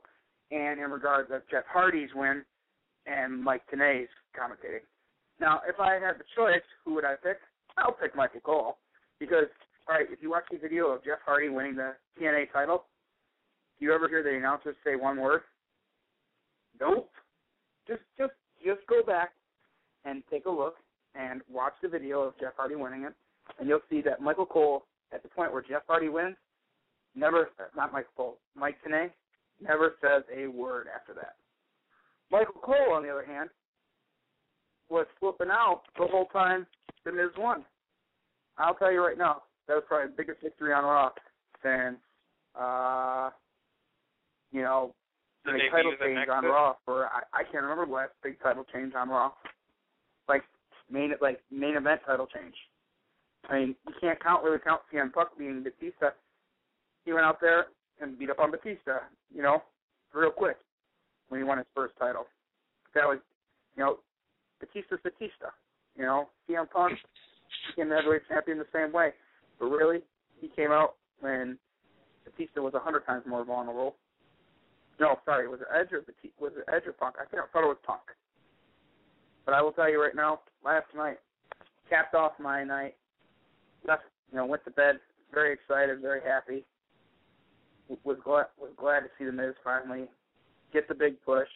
and in regards of Jeff Hardy's win and Mike Tenay's commentating. Now, if I had the choice, who would I pick? I'll pick Michael Cole because, all right, if you watch the video of Jeff Hardy winning the TNA title, do you ever hear the announcers say one word? Nope. Just, just, just go back and take a look and watch the video of Jeff Hardy winning it, and you'll see that Michael Cole, at the point where Jeff Hardy wins, never, not Michael Cole, Mike Tenay, never says a word after that. Michael Cole, on the other hand, was flipping out the whole time the Miz won. I'll tell you right now, that was probably the biggest victory on Raw since, uh, you know, The debut title change on Raw for I, I can't remember the last big title change on Raw. Like main like main event title change. I mean, you can't count really count CM Punk being Batista. He went out there and beat up on Batista, you know, real quick when he won his first title. That was, you know, Batista's Batista. You know, CM Punk became the heavyweight champion the same way, but really, he came out when Batista was a hundred times more vulnerable. No, sorry, was it Edge or Batista? Was it Edge or Punk? I think I thought it was Punk. But I will tell you right now, last night capped off my night. You know, went to bed very excited, very happy. Was glad was glad to see the Miz finally get the big push.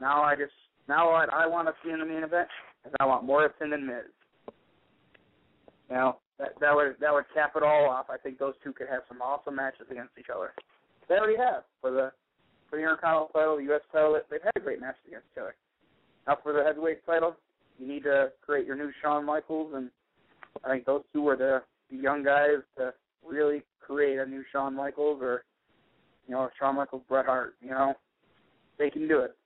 Now I just now what I want to see in the main event is I want Morrison and Miz. Now that that would that would cap it all off. I think those two could have some awesome matches against each other. They already have for the for the Intercontinental title, the U.S. title. They've had a great matches against each other. Now for the heavyweight title, you need to create your new Shawn Michaels, and I think those two are the, the young guys to really create a new Shawn Michaels or you know Shawn Michaels, Bret Hart. You know they can do it.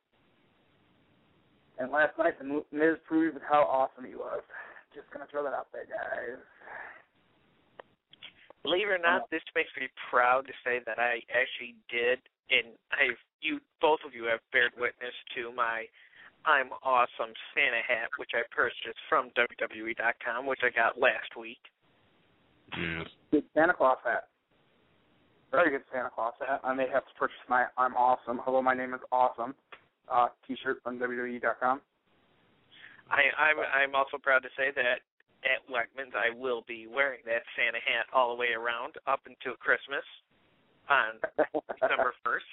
And last night, the Miz proved how awesome he was. Just gonna throw that out there, guys. Believe it or not, uh, this makes me proud to say that I actually did and I've you both of you have bared witness to my I'm awesome Santa hat, which I purchased from WWE.com, which I got last week. Yes. Good Santa Claus hat. Very good Santa Claus hat. I may have to purchase my I'm awesome. Hello, my name is awesome. Uh, T-shirt from WWE.com. I, I'm I'm also proud to say that at Wegmans I will be wearing that Santa hat all the way around up until Christmas on December first.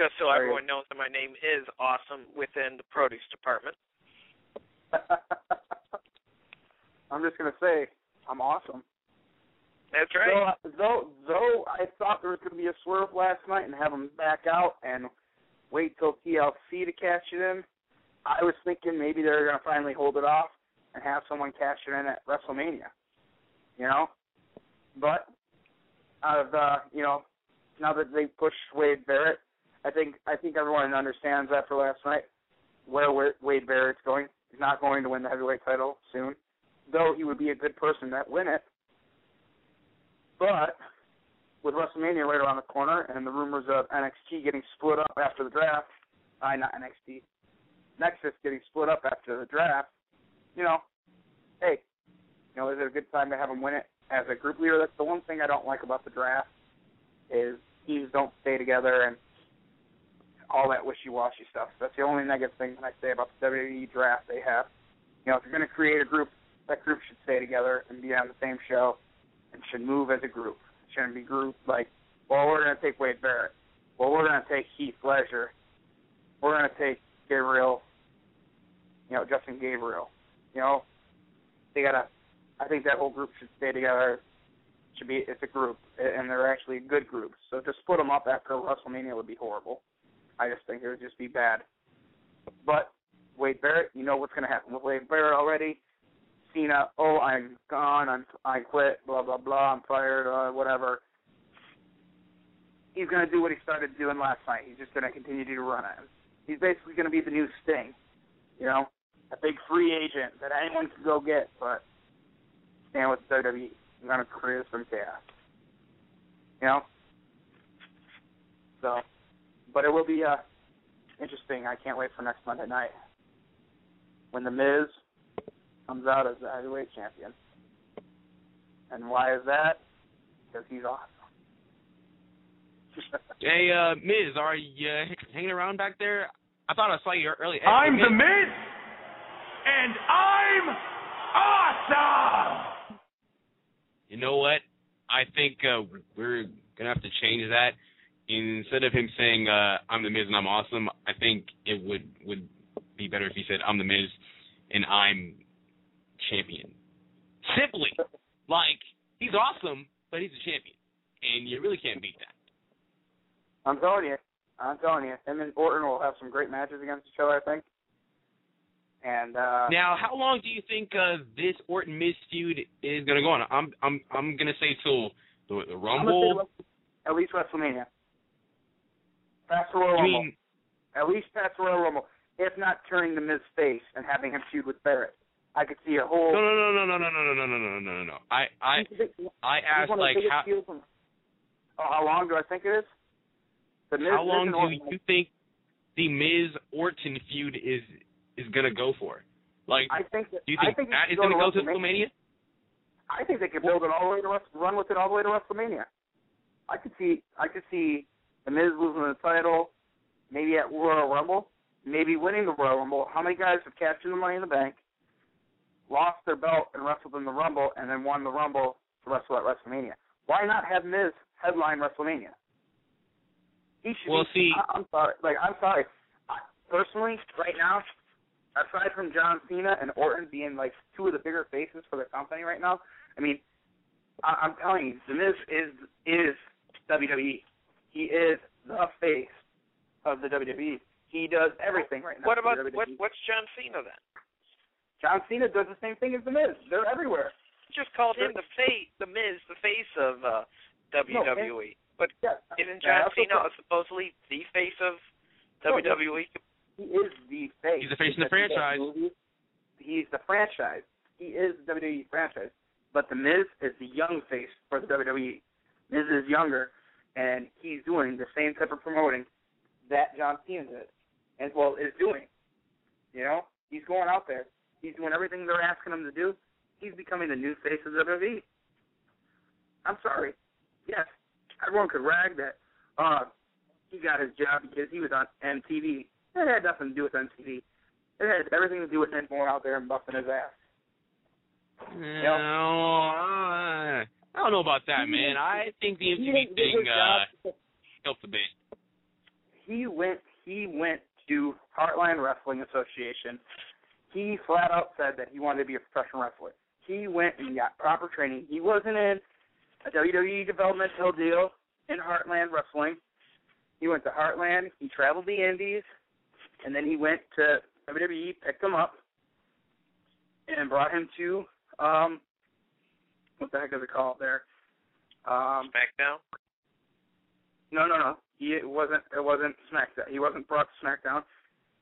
Just so Very everyone knows that my name is awesome within the produce department. I'm just gonna say I'm awesome. That's right. Though, though, though I thought there was going to be a swerve last night and have him back out and wait till TLC to cash it in, I was thinking maybe they're going to finally hold it off and have someone cash it in at WrestleMania. You know, but out of the, you know, now that they pushed Wade Barrett, I think I think everyone understands after last night where Wade Barrett's going. He's not going to win the heavyweight title soon, though he would be a good person that win it. But with WrestleMania right around the corner and the rumors of NXT getting split up after the draft, I not NXT, Nexus getting split up after the draft, you know, hey, you know, is it a good time to have him win it as a group leader? That's the one thing I don't like about the draft is teams don't stay together and all that wishy-washy stuff. That's the only negative thing that I say about the WWE draft they have. You know, if you're going to create a group, that group should stay together and be on the same show and should move as a group. It shouldn't be grouped like, well, we're going to take Wade Barrett. Well, we're going to take Heath Ledger. We're going to take Gabriel, you know, Justin Gabriel. You know, they got to, I think that whole group should stay together. Should be, it's a group, and they're actually good groups. So to split them up after WrestleMania would be horrible. I just think it would just be bad. But Wade Barrett, you know what's going to happen with Wade Barrett already. Cena, oh, I'm gone, I'm I quit, blah blah blah, I'm fired, uh, whatever. He's going to do what he started doing last night. He's just going to continue to run it. He's basically going to be the new Sting, you know, a big free agent that anyone can go get, but stand with WWE. I'm going to create some chaos, you know. So, but it will be uh interesting. I can't wait for next Monday night when the Miz comes out as the heavyweight champion. And why is that? Because he's awesome. Hey, uh, Miz, are you uh, hanging around back there? I thought I saw you earlier. Hey, I'm Miz. the Miz, and I'm awesome. You know what? I think uh, we're gonna have to change that. Instead of him saying uh, "I'm the Miz and I'm awesome," I think it would would be better if he said "I'm the Miz and I'm champion." Simply, like he's awesome, but he's a champion, and you really can't beat that. I'm telling you, I'm telling you, him and Orton will have some great matches against each other. I think. And uh Now, how long do you think uh, this Orton Miz feud is gonna go on? I'm I'm I'm gonna say till the, the Rumble. at least WrestleMania. Past the Royal You Rumble. mean At least past the Royal Rumble. If not turning the Miz face and having him feud with Barrett. I could see a whole no no no no no no no no no no no no no. I I I asked one of the like how in- Oh, how long do I think it is? The Miz, how long and do Orton- you think the Miz Orton feud is is gonna go for? Like, I think that, do you I think, think it that is go gonna go to WrestleMania. I think they could build it all the way to run with it all the way to WrestleMania. I could see I could see the Miz losing the title, maybe at Royal Rumble, maybe winning the Royal Rumble. How many guys have cashed in the Money in the Bank, lost their belt and wrestled in the Rumble, and then won the Rumble to wrestle at WrestleMania? Why not have Miz headline WrestleMania? He should. Well, be, see- I, I'm sorry. Like I'm sorry. I, personally, right now, aside from John Cena and Orton being like two of the bigger faces for the company right now, I mean, I, I'm telling you, The Miz is is WWE. He is the face of the WWE. He does everything right now. What about what? What's John Cena then? John Cena does the same thing as The Miz. They're everywhere. Just called him the face, the Miz, the face of uh, WWE. but Yeah, isn't John Cena okay. supposedly the face of No, WWE? He is the face. He's the face in the Because he does franchise. movies. He's the franchise. He is the WWE franchise. But the Miz is the young face for the WWE. Miz is younger, and he's doing the same type of promoting that John Cena did, and well is doing. You know, he's going out there. He's doing everything they're asking him to do. He's becoming the new face of WWE. I'm sorry. Yes, everyone could rag that uh, he got his job because he was on MTV. It had nothing to do with MTV. It had everything to do with him going out there and busting his ass. No, uh, I don't know about that, man. I think the MTV thing uh, helped a bit. He went. He went to Heartland Wrestling Association. He flat out said that he wanted to be a professional wrestler. He went and got proper training. He wasn't in a WWE developmental deal in Heartland Wrestling. He went to Heartland. He traveled the Indies, and then he went to WWE, picked him up, and brought him to um, what the heck is it called there? Um, SmackDown. No, no, no. He it wasn't. It wasn't SmackDown. He wasn't brought to SmackDown.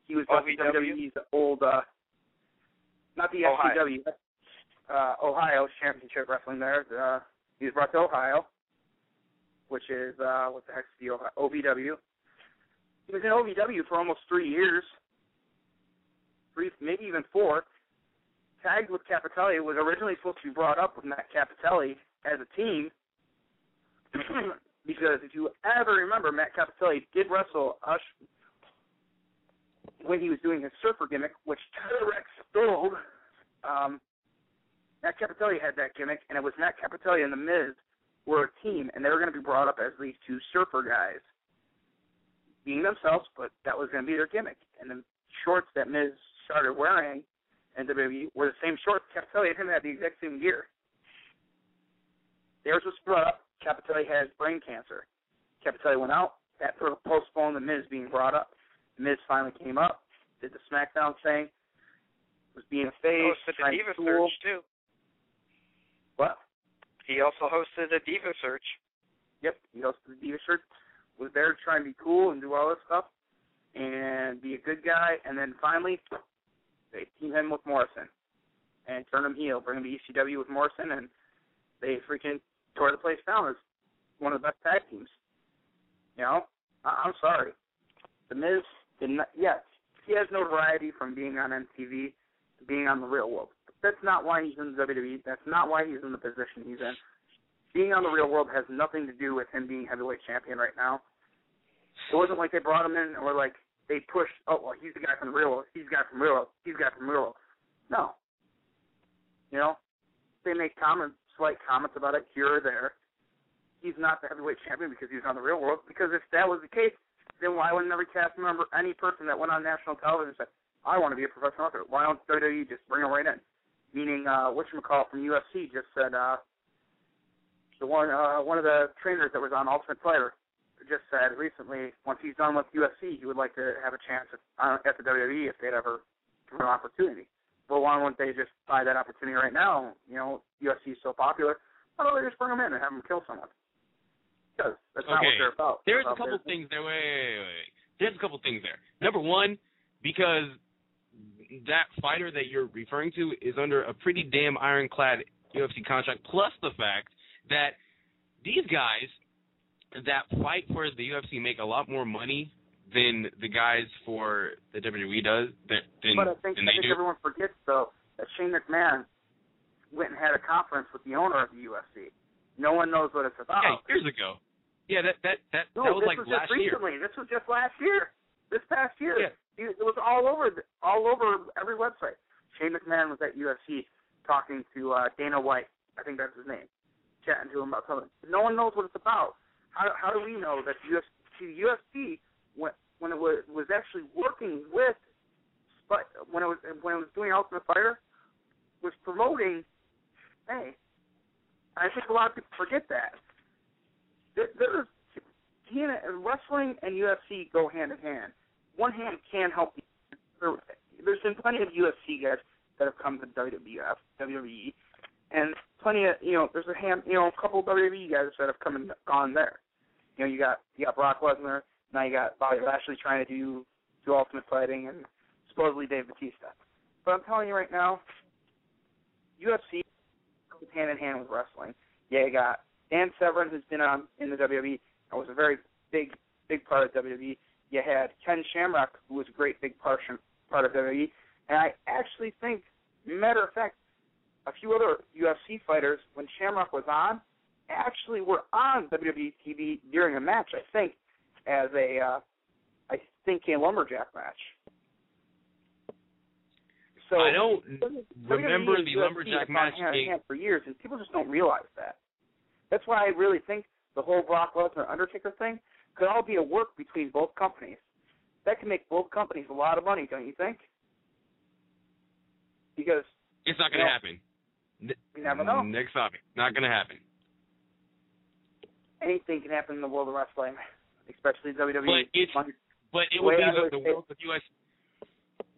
He was brought to OVW? WWE's old, uh, not the Ohio. FCW, uh, Ohio Championship Wrestling. There, uh, he was brought to Ohio, which is uh, what the heck's the Ohio, OVW. He was in OVW for almost three years, three, maybe even four. Tagged with Cappotelli was originally supposed to be brought up with Matt Cappotelli as a team, because if you ever remember, Matt Cappotelli did wrestle Ush when he was doing his surfer gimmick, which T-Rex stole. Um, Matt Cappotelli had that gimmick, and it was Matt Cappotelli and The Miz were a team, and they were going to be brought up as these two surfer guys, being themselves, but that was going to be their gimmick. And the shorts that Miz started wearing in WWE were the same shorts. Cappotelli and him had the exact same gear. Theirs was brought up. Cappotelli has brain cancer. Cappotelli went out. That sort of postponed the Miz being brought up. The Miz finally came up, did the SmackDown thing, was being a face, hosted the trying Diva to. Search too. What? He also hosted a Diva Search. Yep, he hosted the Diva Search, was there to try and be cool and do all this stuff and be a good guy, and then finally they team him with Morrison and turn him heel, bring him to ECW with Morrison, and they freaking tore the place down as one of the best tag teams. You know, I- I'm sorry. The Miz did not. Yes, he has notoriety from being on MTV, to being on the Real World. But that's not why he's in WWE. That's not why he's in the position he's in. Being on the Real World has nothing to do with him being heavyweight champion right now. It wasn't like they brought him in or like they pushed. Oh, well, he's the guy from Real. He's the guy from Real. He's the guy from Real No. You know, they make comments, slight comments about it here or there. He's not the heavyweight champion because he's on the Real World. Because if that was the case, then why wouldn't every cast member, any person that went on national television said, "I want to be a professional wrestler"? Why don't WWE just bring him right in? Meaning, uh, whatchamacallit from UFC just said, uh, the one, uh, one of the trainers that was on Ultimate Fighter just said recently, once he's done with UFC, he would like to have a chance at, uh, at the WWE if they'd ever give him an opportunity. Well, why wouldn't they just buy that opportunity right now? You know, UFC is so popular. Why don't they just bring him in and have him kill someone? Because that's not what they're about. There's They're a couple business. things there. Wait, wait, wait, wait. There's a couple things there. Number one, because that fighter that you're referring to is under a pretty damn ironclad UFC contract, plus the fact that these guys that fight for the UFC make a lot more money than the guys for the WWE does than than, But I think, than I think do. everyone forgets though that Shane McMahon went and had a conference with the owner of the UFC. No one knows what it's about. Okay, years ago. Yeah, that that that, No, that was this like was last just year. recently. This was just last year. This past year. Yeah. It it was all over the, all over every website. Shane McMahon was at UFC talking to uh Dana White. I think that's his name. Chatting to him about something. No one knows what it's about. How how do we know that UFC UFC when when it was was actually working with when it was when it was doing Ultimate Fighter was promoting hey I think a lot of people forget that. There, there is wrestling and UFC go hand in hand. One hand can help. there, There's been plenty of UFC guys that have come to WWF, WWE, and plenty of you know. There's a hand, you know, a couple of WWE guys that have come and gone there. You know, you got you got Brock Lesnar. Now you got Bobby Lashley trying to do do Ultimate Fighting, and supposedly Dave Batista. But I'm telling you right now, UFC goes hand in hand with wrestling. Yeah, you got Dan Severn, who's been on in the WWE and was a very big big part of WWE. You had Ken Shamrock, who was a great big part part of WWE, and I actually think, matter of fact, a few other UFC fighters when Shamrock was on, actually were on WWE TV during a match. I think as a uh, I think a lumberjack match. So I don't remember the lumberjack match being- for years, and people just don't realize that. That's why I really think the whole Brock Lesnar Undertaker thing could all be a work between both companies. That can make both companies a lot of money, don't you think? Because It's not going to know, happen. You never know. Next topic. Not going to happen. Anything can happen in the world of wrestling, especially WWE. But it's but it would be the, the world of US.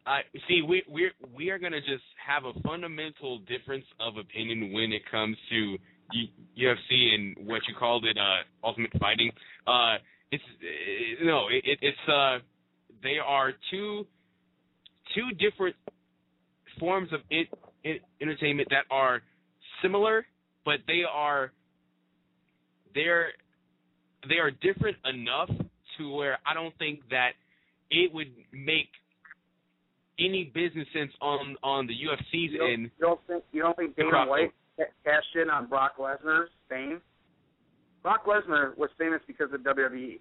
I see. We we we are going to just have a fundamental difference of opinion when it comes to U- UFC and what you called it, uh, Ultimate Fighting. Uh, it's uh, no, it, it, it's uh, they are two two different forms of it, it, entertainment that are similar, but they are they're they are different enough to where I don't think that it would make any business sense on on the UFC's You end. you don't think you don't think Dana. White cashed in on Brock Lesnar's fame? Brock Lesnar was famous because of WWE.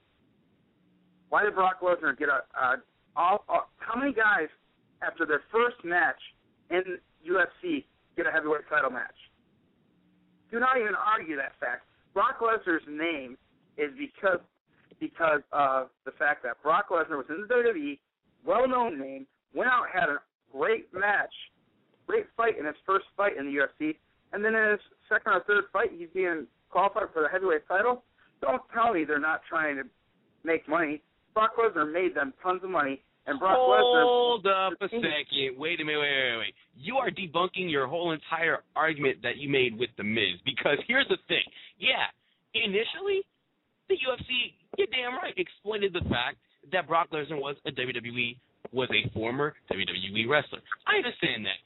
Why did Brock Lesnar get a, a all, all? How many guys after their first match in UFC get a heavyweight title match? Do not even argue that fact. Brock Lesnar's name is because because of the fact that Brock Lesnar was in the WWE, well-known name, went out had a great match, great fight in his first fight in the UFC, and then in his second or third fight he's being qualified for the heavyweight title. Don't tell me they're not trying to make money. Brock Lesnar made them tons of money, and Brock Lesnar. Hold up a second. Wait a minute. Wait, wait, wait. You are debunking your whole entire argument that you made with the Miz because here's the thing. Yeah, initially the UFC, you're damn right, exploited the fact that Brock Lesnar was a WWE was a former WWE wrestler. I understand that.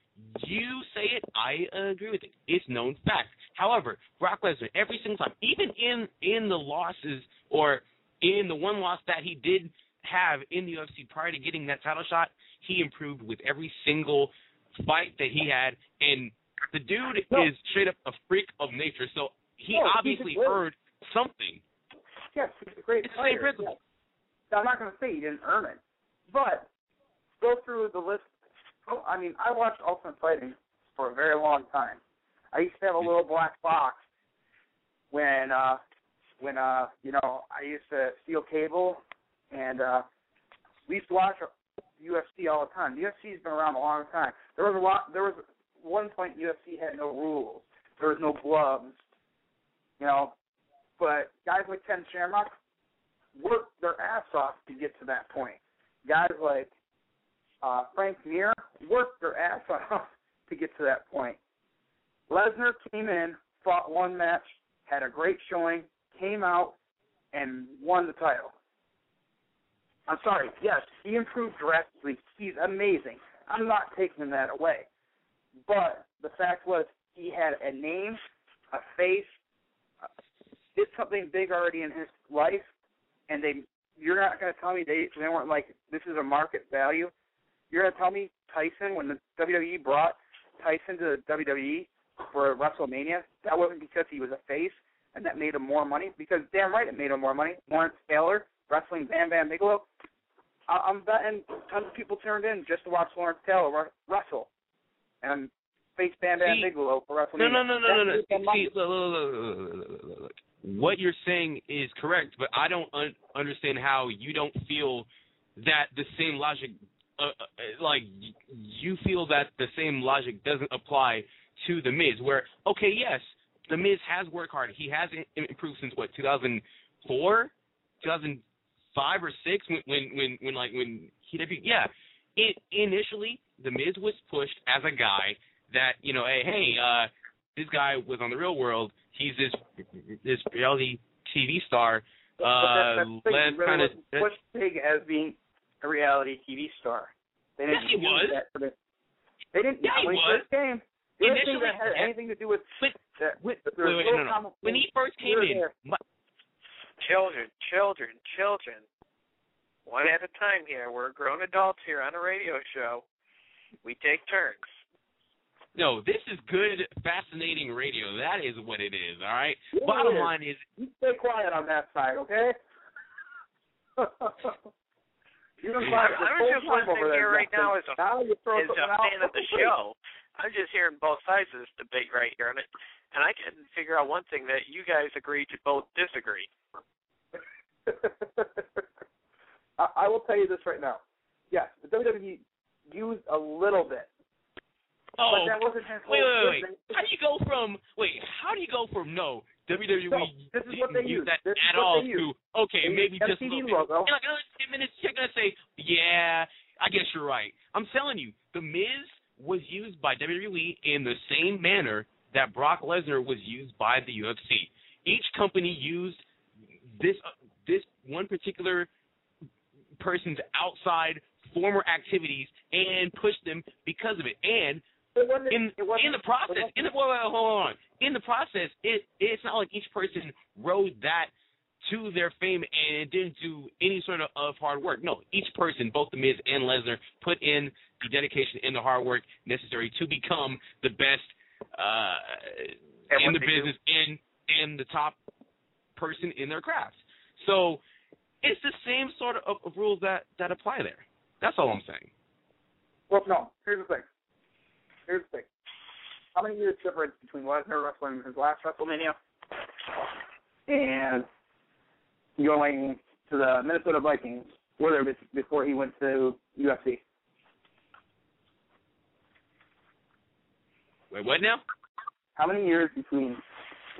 You say it, I agree with it. It's known fact. However, Brock Lesnar, every single time, even in in the losses or in the one loss that he did have in the UFC prior to getting that title shot, he improved with every single fight that he had. And the dude No. is straight up a freak of nature. So he No, obviously earned something. Yes, he's a great It's the same player. principle. yes. I'm not going to say he didn't earn it, but go through the list. Oh, I mean, I watched Ultimate Fighting for a very long time. I used to have a little black box when, uh, when uh, you know, I used to steal cable, and uh, we used to watch UFC all the time. UFC's been around a long time. There was a lot. There was one point UFC had no rules. There was no gloves. You know, but guys like Ken Shamrock worked their ass off to get to that point. Guys like uh, Frank Mir worked their ass off to get to that point. Lesnar came in, fought one match, had a great showing, came out, and won the title. I'm sorry, yes, he improved drastically. He's amazing. I'm not taking that away. But the fact was, he had a name, a face, uh, did something big already in his life, and they you're not going to tell me they they weren't like this is a market value. You're going to tell me Tyson when the WWE brought Tyson to the WWE for WrestleMania that wasn't because he was a face and that made him more money because damn right it made him more money. Lawrence Taylor Wrestling Bam Bam Bigelow. I'm betting tons of people turned in just to watch Lawrence Taylor wrestle and face Bam Bam Bigelow for WrestleMania. No, no, no, no, no, no. See, look, look, look, look, look. What you're saying is correct, but I don't un- understand how you don't feel that the same logic, uh, uh, like you feel that the same logic doesn't apply to the Miz. Where okay, yes, the Miz has worked hard. He hasn't improved since what 2004, 2000 2005 or six when when when, when like when he debuted. Yeah, it initially the Miz was pushed as a guy that you know, hey, hey, uh, this guy was on the real world. He's this this reality TV star. Uh, that- that's the let's kind of pushed big as being a reality TV star. They didn't Yes, he was. that for the- They didn't. Yeah, he when was. first came. The only thing Initially, that had anything to do with But that. wait, was wait, no no, no. When he first came in, my, children, children, children. One at a time here. We're grown adults here on a radio show. We take turns. No, this is good, fascinating radio. That is what it is. All right. It Bottom is. line is, You stay quiet on that side, okay? you don't I, find I was just listening here right now as a, now you throw as a something out. fan of the show. I'm just hearing both sides of this debate right here, and it, and I can figure out one thing that you guys agree to both disagree. I, I will tell you this right now. Yes, the WWE used a little bit, oh, but that wasn't his wait, wait, wait. How do you go from wait? How do you go from no WWE No, this is what didn't they use that This at all to okay, They maybe just a little bit. logo. You're like, oh, ten minutes. You're gonna say, yeah, I guess you're right. I'm telling you, the Miz was used by WWE in the same manner that Brock Lesnar was used by the UFC. Each company used this one particular person's outside former activities and push them because of it. And It in it in the process, in the wait, wait, hold on. In the process, it it's not like each person rode that to their fame and didn't do any sort of, of hard work. No, each person, both the Miz and Lesnar, put in the dedication and the hard work necessary to become the best uh, in the they do. business and and the top person in their craft. So it's the same sort of, of rules that that apply there. That's all I'm saying. Well, no. Here's the thing. Here's the thing. How many years difference between Lesnar wrestling his last WrestleMania and going to the Minnesota Vikings? Were there before he went to UFC? Wait, what now? How many years between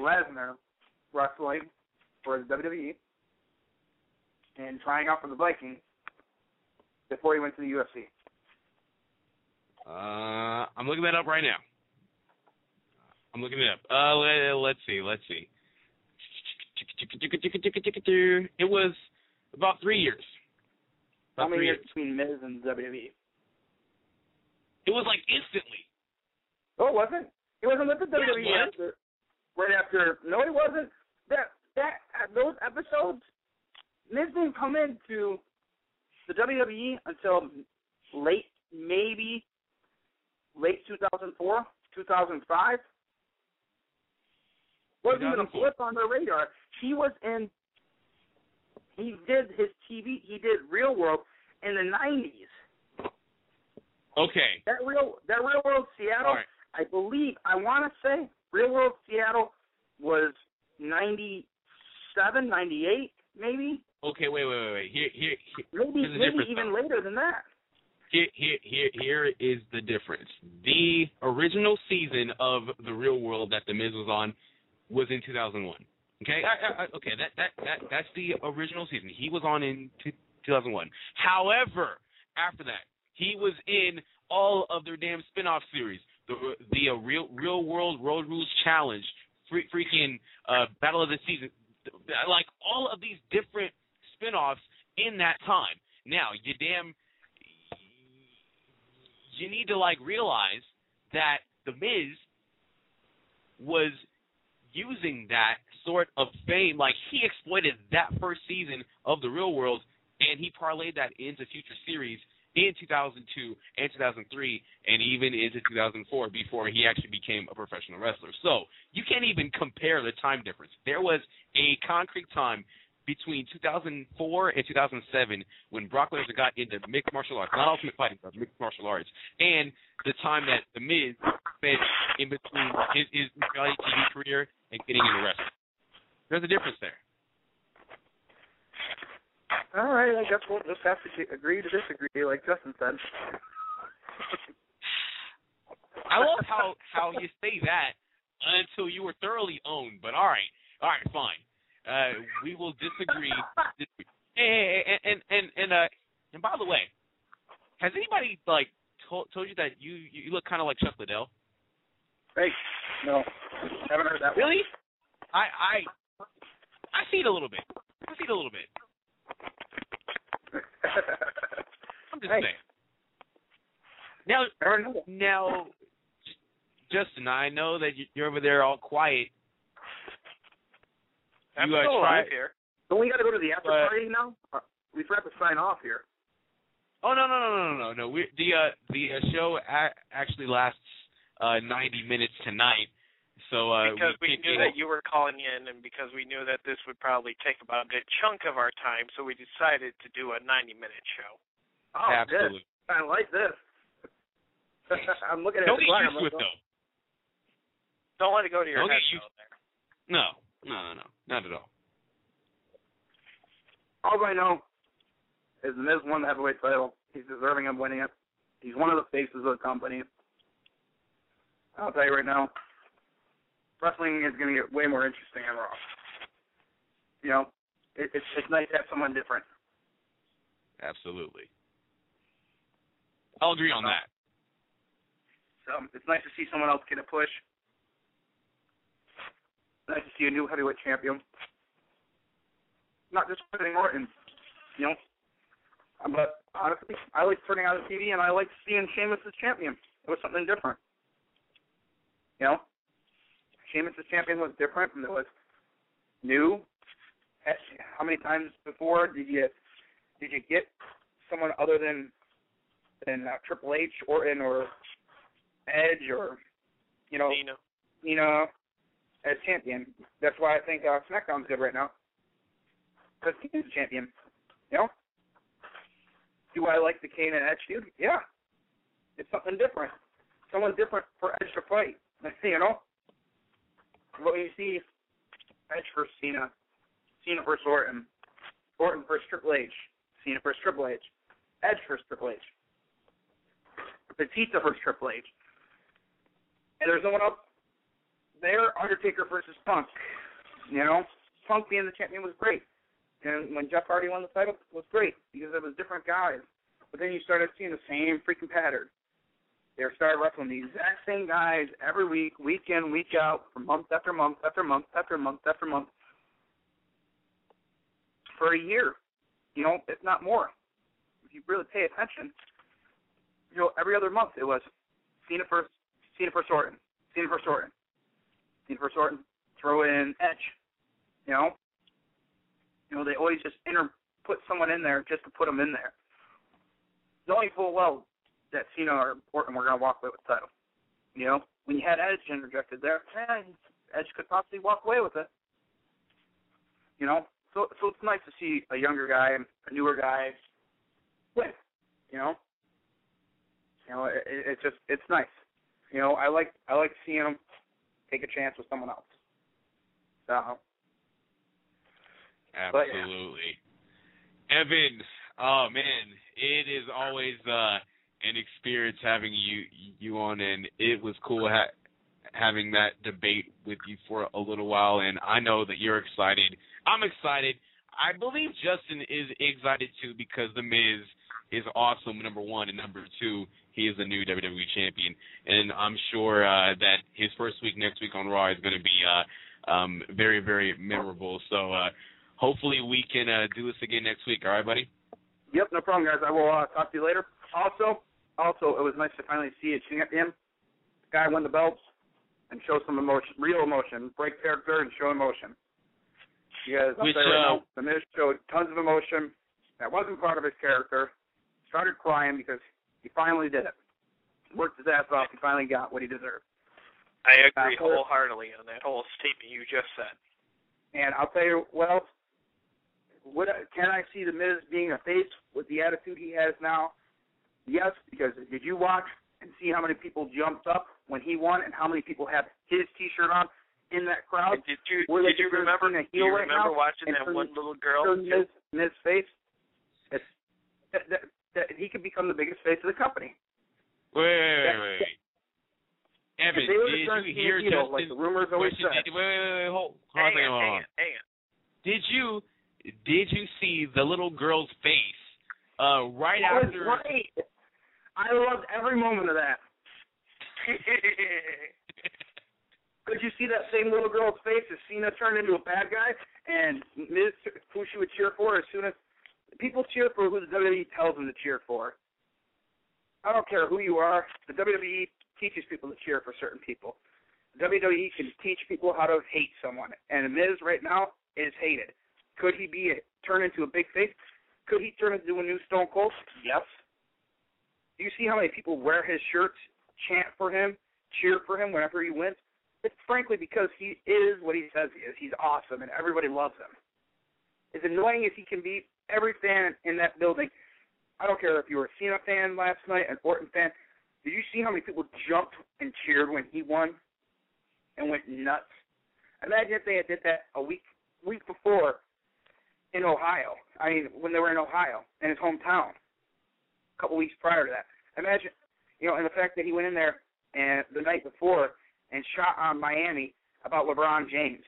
Lesnar wrestling for the WWE and trying out for the Vikings before he went to the UFC? Uh, I'm looking that up right now. I'm looking it up. Uh, let, let's see, let's see. It was about three years. How many years between Miz and WWE? It was like instantly. Oh, it wasn't. It wasn't with the Yeah, WWE was. after. Right after. No, it wasn't. That that those episodes. Miz didn't come into the WWE until late, maybe late 2004, 2005. Wasn't even a 2004. flip on the radar. He was in. He did his TV. He did Real World in the 90s. Okay. That real that Real World Seattle. Right. I believe I want to say Real World Seattle was 97, 98, maybe, Okay, wait, wait, wait, wait. Here, here, here maybe maybe even later than that. here, here, here, here is the difference. The original season of the Real World that the Miz was on was in 2001. Okay, I, I, okay, that that that that's the original season. He was on in two, 2001. However, after that, he was in all of their damn spin-off series. The the uh, real real world road rules challenge, free, freaking uh, battle of the season, like all of these different spin-offs in that time. Now, you damn you need to like realize that the Miz was using that sort of fame, like he exploited that first season of the Real World, and he parlayed that into future series in 2002 and 2003, and even into 2004 before he actually became a professional wrestler. So you can't even compare the time difference. There was a concrete time between 2004 and 2007 when Brock Lesnar got into mixed martial arts, not ultimate fighting, but mixed martial arts, and the time that The Miz spent in between his, his reality TV career and getting into wrestling. There's a difference there. All right, I guess we'll just have to agree to disagree, like Justin said. I love how how you say that until you were thoroughly owned. But all right, all right, fine. Uh, we will disagree. And and and and uh, and by the way, has anybody like told told you that you you look kind of like Chuck Liddell? Hey, no, haven't heard that. one. Really? I I I see it a little bit. I see it a little bit. I'm just Hey. saying. Now, now, Justin, I know that you're over there all quiet. I'm You, still try- alive here. Don't we got to go to the after But- party now? Uh, We forgot to sign off here. Oh no no no no no no no. We, the uh, the uh, show a- actually lasts uh, 90 minutes tonight. So uh, because we, we, knew that you were calling in, and because we knew that this would probably take about a good chunk of our time, so we decided to do a 90-minute show. Oh, Absolutely. good. I like this. I'm looking at Don't the get used I'm to it though. Don't let it go to your Don't head. get used- there. No no no no not at all. All I know is Miz won the heavyweight title. He's deserving of winning it. He's one of the faces of the company. I'll tell you right now, wrestling is going to get way more interesting on Raw. You know, it, it's it's nice to have someone different. Absolutely. I'll agree on that. So it's nice to see someone else get a push. Nice to see a new heavyweight champion. Not just Randy Orton, you know. But honestly, I like turning on the TV and I like seeing Sheamus as champion. It was something different. You know, Sheamus as champion was different and it was new. How many times before did you did you get someone other than than uh, Triple H, Orton, or Edge, or you know, Cena. Cena as champion? That's why I think uh, SmackDown's good right now because a champion. You know, do I like the Kane and Edge feud? Yeah, it's something different. Someone different for Edge to fight. You know, But when you see Edge versus Cena, Cena versus Orton, Orton versus Triple H, Cena versus Triple H, Edge versus Triple H, Batista versus Triple H, and there's no one else there. Undertaker versus Punk. You know, Punk being the champion was great, and when Jeff Hardy won the title it was great because it was different guys. But then you started seeing the same freaking pattern. They started wrestling the exact same guys every week, week in, week out, for month after month after month after month after month for a year. You know, if not more. If you really pay attention, you know, every other month it was Cena first, Cena first Orton, Cena first Orton, First Orton, throw in Edge. You know, you know they always just inter put someone in there just to put them in there, knowing full well that Cena or Orton were going to walk away with the title. You know, when you had Edge interjected there, Edge could possibly walk away with it. You know, so so it's nice to see a younger guy, a newer guy win. You know, you know, it, it, it's just it's nice. You know, I like I like seeing him take a chance with someone else. So, But, yeah. Absolutely. Evan, oh man, it is always uh an experience having you you on and it was cool ha- having that debate with you for a little while and I know that you're excited. I'm excited. I believe Justin is excited too because the Miz is awesome number 1 and number 2 he is the new WWE champion and I'm sure uh that his first week next week on Raw is going to be uh um very very memorable. So uh hopefully we can uh do this again next week. All right, buddy? Yep, no problem, guys. I will uh, talk to you later. Also, also, it was nice to finally see a champion, guy win the belts, and show some emotion, real emotion, break character and show emotion. Because Which, right uh, now, the Miz showed tons of emotion. That wasn't part of his character. Started crying because he finally did it. Worked his ass off. He finally got what he deserved. I agree Uh, wholeheartedly on that whole statement you just said. And I'll tell you what else. Would I, can I see the Miz being a face with the attitude he has now? Yes, because did you watch and see how many people jumped up when he won, and how many people had his T-shirt on in that crowd? Did you Were did you remember do you right remember now? watching And that one little girl? Miz, Miz face? It's, that, that, that he could become the biggest face of the company. Wait, wait, wait, wait. wait. Evan, If they would've did you hear Justin? like the rumors always said. Did, wait, wait, wait, hold, hold Hang on, on, hang on. hang on. Did you did you see the little girl's face uh right That was after. I loved every moment of that. Could you see that same little girl's face as Cena turned into a bad guy and Miz who she would cheer for as soon as people cheer for who the WWE tells them to cheer for. I don't care who you are. The WWE teaches people to cheer for certain people. The WWE can teach people how to hate someone, and Miz right now is hated. Could he be a, turn into a big face? Could he turn into a new Stone Cold? Yes. Do you see how many people wear his shirts, chant for him, cheer for him whenever he wins? It's frankly because he is what he says he is. He's awesome, and everybody loves him. As annoying as he can be, every fan in that building, I don't care if you were a Cena fan last night, an Orton fan, did you see how many people jumped and cheered when he won and went nuts? Imagine if they had did that a week week before in Ohio. I mean, when they were in Ohio, in his hometown, a couple weeks prior to that. Imagine, you know, and the fact that he went in there and the night before and shot on Miami about LeBron James.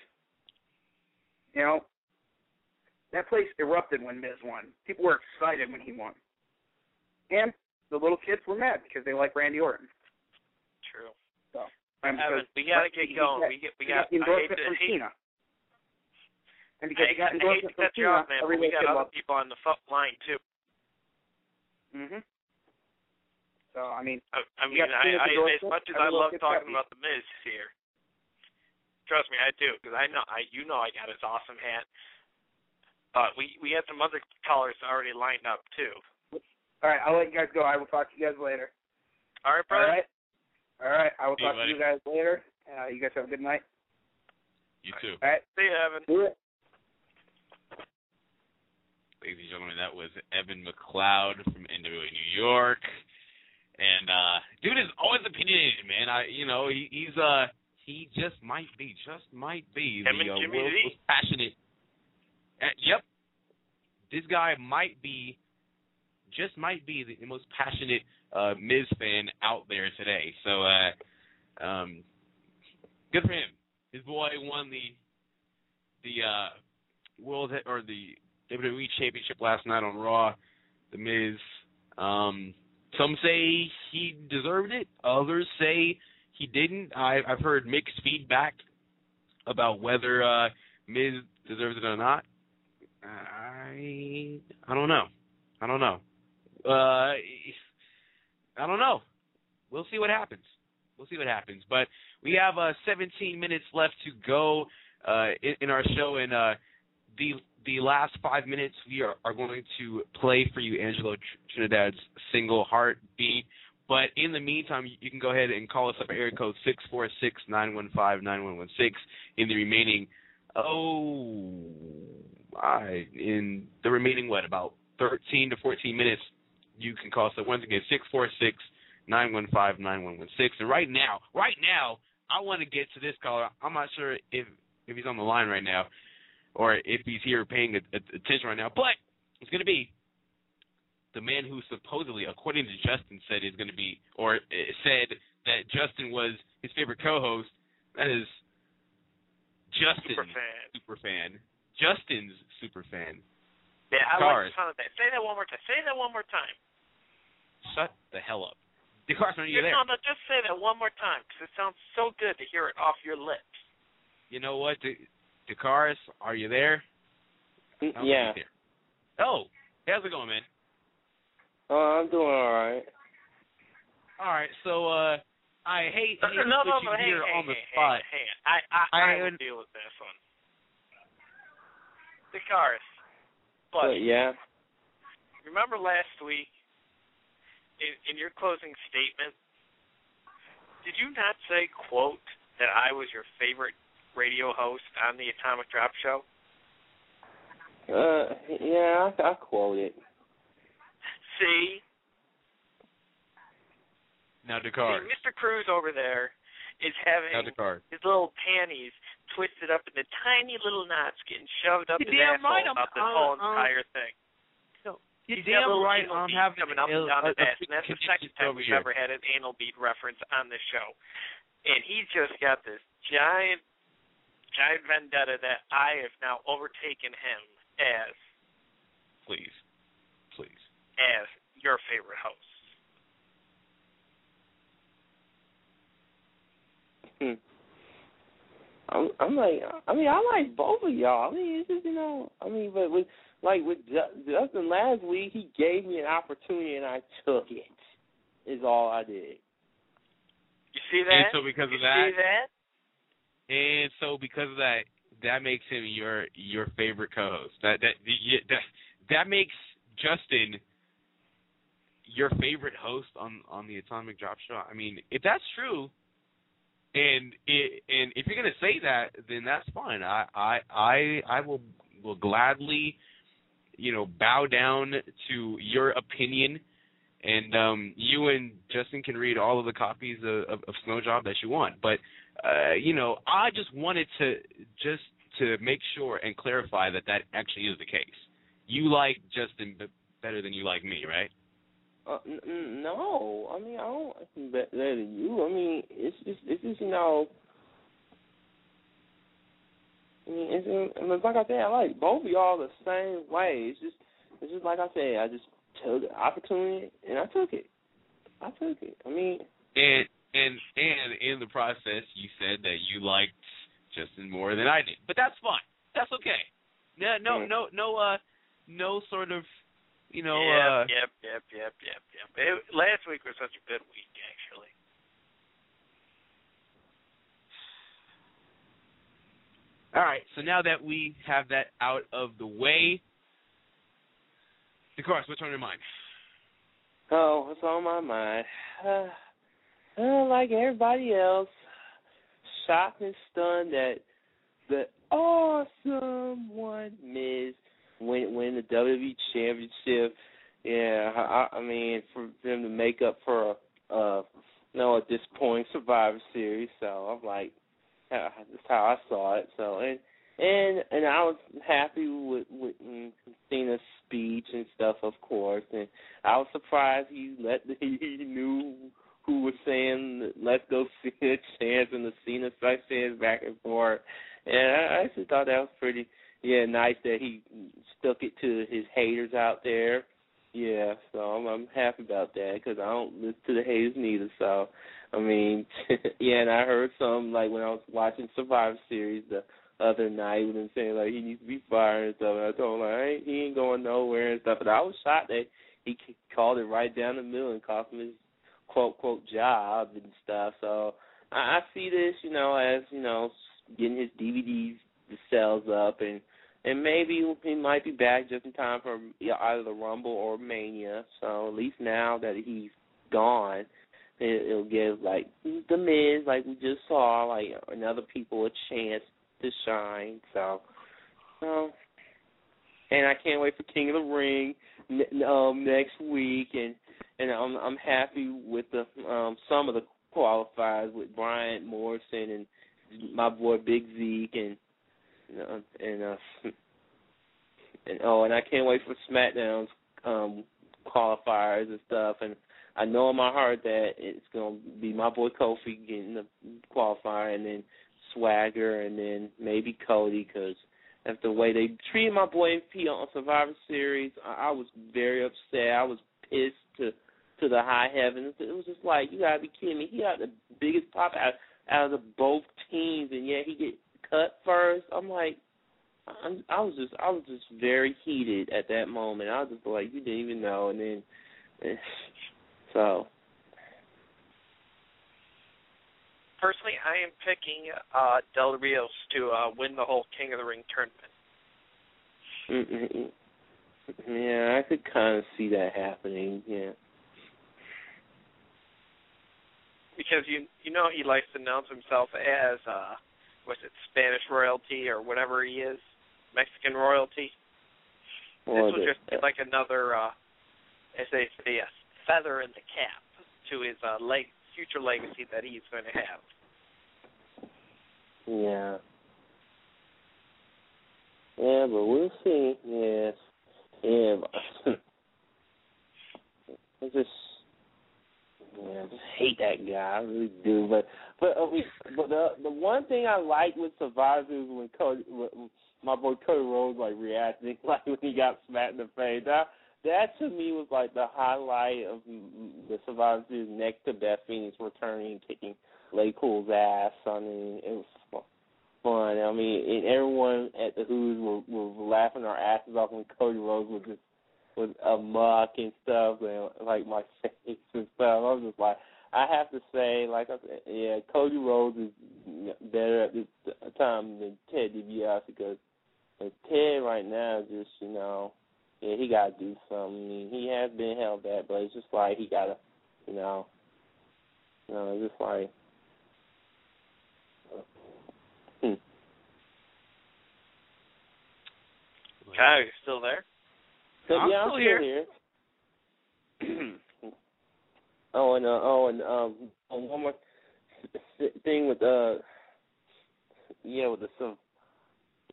You know, that place erupted when Miz won. People were excited when he won, and the little kids were mad because they like Randy Orton. True. So, and Evan, we gotta get going. we get we got, got endorsement from Cena. And because I, he got hate endorsement to from Cena, off, man, but we got other people on the line too. Mhm. So I mean, I, I mean, I, I as much as I love talking about the Miz here, trust me, I do because I know I you know I got his awesome hat. But we we had some other callers already lined up too. All right, I'll let you guys go. I will talk to you guys later. All right, All brother. right. All right. I will See you, talk to you guys later. Uh, you guys have a good night. You too. All right. See you, Evan. ladies and gentlemen, that was Evan McLeod from NWA New York. And uh dude is always opinionated, man. I you know, he, he's uh he just might be, just might be Him the uh, world's most passionate yep. This guy might be just might be the, the most passionate uh Miz fan out there today. So uh um good for him. His boy won the the uh world or the WWE Championship last night on Raw. The Miz. Um, some say he deserved it. Others say he didn't. I, I've heard mixed feedback about whether uh, Miz deserves it or not. I I don't know. I don't know. Uh, I don't know. We'll see what happens. We'll see what happens. But we have uh, 17 minutes left to go uh, in, in our show, and uh, the the last five minutes we are, are going to play for you Angelo Trinidad's single Heartbeat. But in the meantime, you- can go ahead and call us up at area code six four six nine one five nine one one six. In the remaining, oh, I in the remaining what about thirteen to fourteen minutes, you can call us up once again six four six nine one five nine one one six. And right now, right now, I want to get to this caller. I'm not sure if if he's on the line right now or if he's here paying attention right now. But it's going to be the man who supposedly, according to Justin, said is going to be, or uh, said that Justin was his favorite co-host. That is Justin's Super fan. Super fan. Justin's super fan. Yeah, I Cars. like the sound of that. Say that one more time. Say that one more time. Shut the hell up. DeCarson, are you there? No, no, just say that one more time because it sounds so good to hear it off your lips. You know what, De- DeCaris, are you there? I don't Yeah. there. Oh, how's it going, man? Oh, I'm doing all right. All right, so uh, I hate, No, hate to no, put no, you no. Hey, here hey, on the hey, spot. hey, hey. I, I, I I, will deal with this one. The cars. But But yeah. remember last week, in, in your closing statement, did you not say, "quote," that I was your favorite radio host on the Atomic Drop Show? Uh, yeah, I, I quote it. See, Now see, DeCaris. Mr. Cruz over there is having his little panties twisted up into tiny little knots, getting shoved up You're his asshole right, I'm- about this uh, whole uh, entire thing. You're He's got damn little right. anal I'm having coming up and down his a- a ass, and that's the second time we've here. ever had an anal bead reference on this show. And he's just got this giant, giant vendetta that I have now overtaken him as Please, please. as your favorite host. Hmm. I'm, I'm like, I mean, I like both of y'all. I mean, it's just you know, I mean, but with like with Ju- Justin last week, he gave me an opportunity and I took it. Is all I did. You see that? And that? so because you of that, see that? and so because of that, that makes him your your favorite co-host. That that that that makes Justin your favorite host on on the Atomic Drop Show. I mean, if that's true, and it, and if you're gonna say that, then that's fine. I I I I will will gladly, you know, bow down to your opinion. And um, you and Justin can read all of the copies of, of, of Snow Job that you want. But uh, you know, I just wanted to just to make sure and clarify that that actually is the case. You like Justin better than you like me, right? Uh, n- n- no, I mean I don't like better than you. I mean it's just it's just you know. I mean it's, it's like I said, I like both of y'all the same way. It's just it's just like I said, I just took the opportunity and I took it. I took it. I mean and and and in the process you said that you liked Justin more than I did. But that's fine. That's okay. No no no no uh no sort of you know uh yep, yep, yep, yep, yep. It, last week was such a good week, actually. All right, so now that we have that out of the way, of what's on your mind? Oh, what's on my mind? Uh, uh, like everybody else, shocked and stunned that the awesome one Miz win win the WWE Championship. Yeah, I, I mean for them to make up for a, uh, no at this point Survivor Series. So I'm like, that's how I saw it. So and and and I was happy with with mm, Cena's speech and stuff, of course. And I was surprised he let he knew who was saying let's go Cena chance and the Cena chance back and forth. And I, I actually thought that was pretty yeah nice that he stuck it to his haters out there. Yeah, so I'm I'm happy about that because I don't listen to the haters neither. So I mean, yeah, and I heard some like when I was watching Survivor Series the other night with him saying like he needs to be fired and stuff. And I told him like I ain't, he ain't going nowhere and stuff. But I was shocked that he called it right down the middle and cost him his quote quote job and stuff. So I, I see this, you know, as you know, getting his DVDs the sales up and and maybe he might be back just in time for either the Rumble or Mania. So at least now that he's gone, it, it'll give like the Miz, like we just saw, like and other people a chance to shine. So, so and I can't wait for King of the Ring um next week, and and I'm I'm happy with the um some of the qualifiers with Brian Morrison and my boy Big Zeke and and uh and oh and I can't wait for SmackDown's um qualifiers and stuff and I know in my heart that it's gonna be my boy Kofi getting the qualifier and then Swagger and then maybe Cody because that's the way they treated my boy MP on Survivor Series. I, I was very upset. I was pissed to to the high heavens. It was just like you gotta be kidding me. He got the biggest pop out out of the both teams, and yet he get cut first. I'm like, I'm, I was just I was just very heated at that moment. I was just like, you didn't even know, and then so. Personally, I am picking uh, Del Rios to uh, win the whole King of the Ring tournament. Mm-mm. Yeah, I could kind of see that happening. Yeah. Because you you know he likes to announce himself as uh what's it Spanish royalty or whatever he is Mexican royalty. Well, this will just be like another uh as they say a feather in the cap to his uh leg future legacy that he's going to have. Yeah. Yeah, but we'll see. Yes. Yeah. But I just, yeah, I just hate that guy. I really do. But but uh, we, but the the one thing I like with Survivor is when Cody, my boy Cody Rhodes like reacting like when he got smacked in the face. That that to me was like the highlight of the Survivor Series next to Beth Phoenix returning and kicking LayCool's ass. I mean, it was fu- fun. I mean, and everyone at the Who's were, were laughing our asses off when Cody Rhodes was just was a muck and stuff, and like my face and stuff. I was just like, I have to say, like I said, yeah, Cody Rhodes is better at this time than Ted DiBiase because Ted right now is just you know, yeah, he got to do something. I mean, he has been held back, but it's just like he got to, you know, you know, it's just like. Hmm. Kyle, you're still there? So, I'm yeah, still I'm here. here. oh, and uh, oh, and um, um, one more thing with uh, yeah, with the some,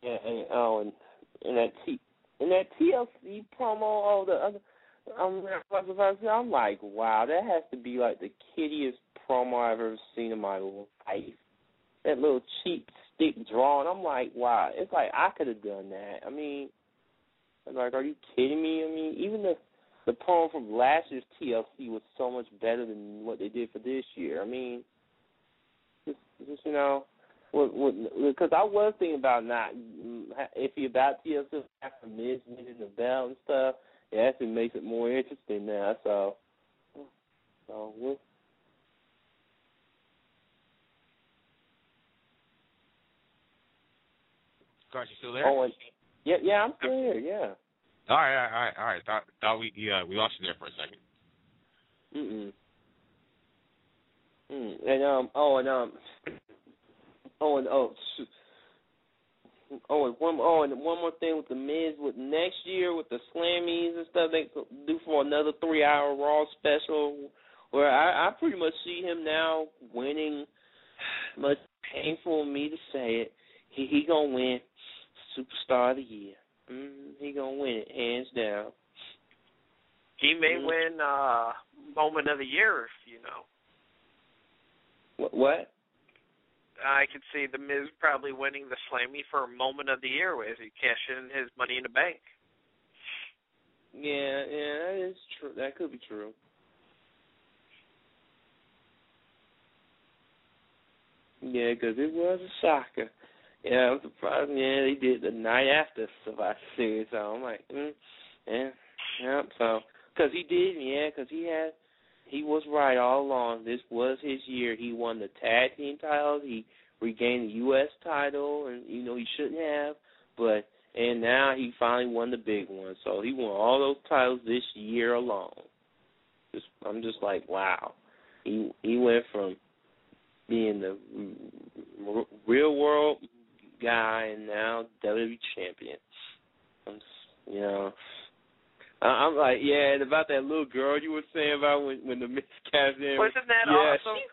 yeah, and oh, and and that T, and that TLC promo, all the other, um, I'm like, wow, that has to be like the kiddiest promo I've ever seen in my life. That little cheap stick drawing, I'm like, wow, it's like I could have done that. I mean. I'm like, are you kidding me? I mean, even the the promo from last year's TLC was so much better than what they did for this year. I mean, just, just you know, what because I was thinking about not if you about TLC after Miz winning the belt and stuff. It actually makes it more interesting now. So, so we'll. You still there? Oh, and, yeah, yeah, I'm still here. Yeah. All right, all right, all right. Thought thought we yeah we lost you there for a second. Mm. Mm. And um oh and um oh and oh. Oh, and one oh, and one more thing with the Miz with next year with the Slammies and stuff they do for another three hour Raw special, where I I pretty much see him now winning. Much painful for me to say it, he he gonna win Superstar of the Year. Mm, he gonna win it hands down. He may Mm. win uh moment of the year if you know. What? what? I could see the Miz probably winning the Slammy for moment of the year as he cash in his money in the bank. Yeah, yeah, that is true. That could be true. Yeah, 'cause it was a shocker. Yeah, I'm surprised. Yeah, they did the night after Survivor Series. So I'm like, mm, yeah, yeah. So, cause he did, yeah, cause he had, he was right all along. This was his year. He won the tag team titles. He regained the U.S. title, and you know he shouldn't have, but and now he finally won the big one. So he won all those titles this year alone. Just, I'm just like, wow. He he went from being the real world guy and now WWE champion. I'm, you know, I- I'm like, yeah, and about that little girl you were saying about when when the Miz in. Wasn't that yeah, awesome?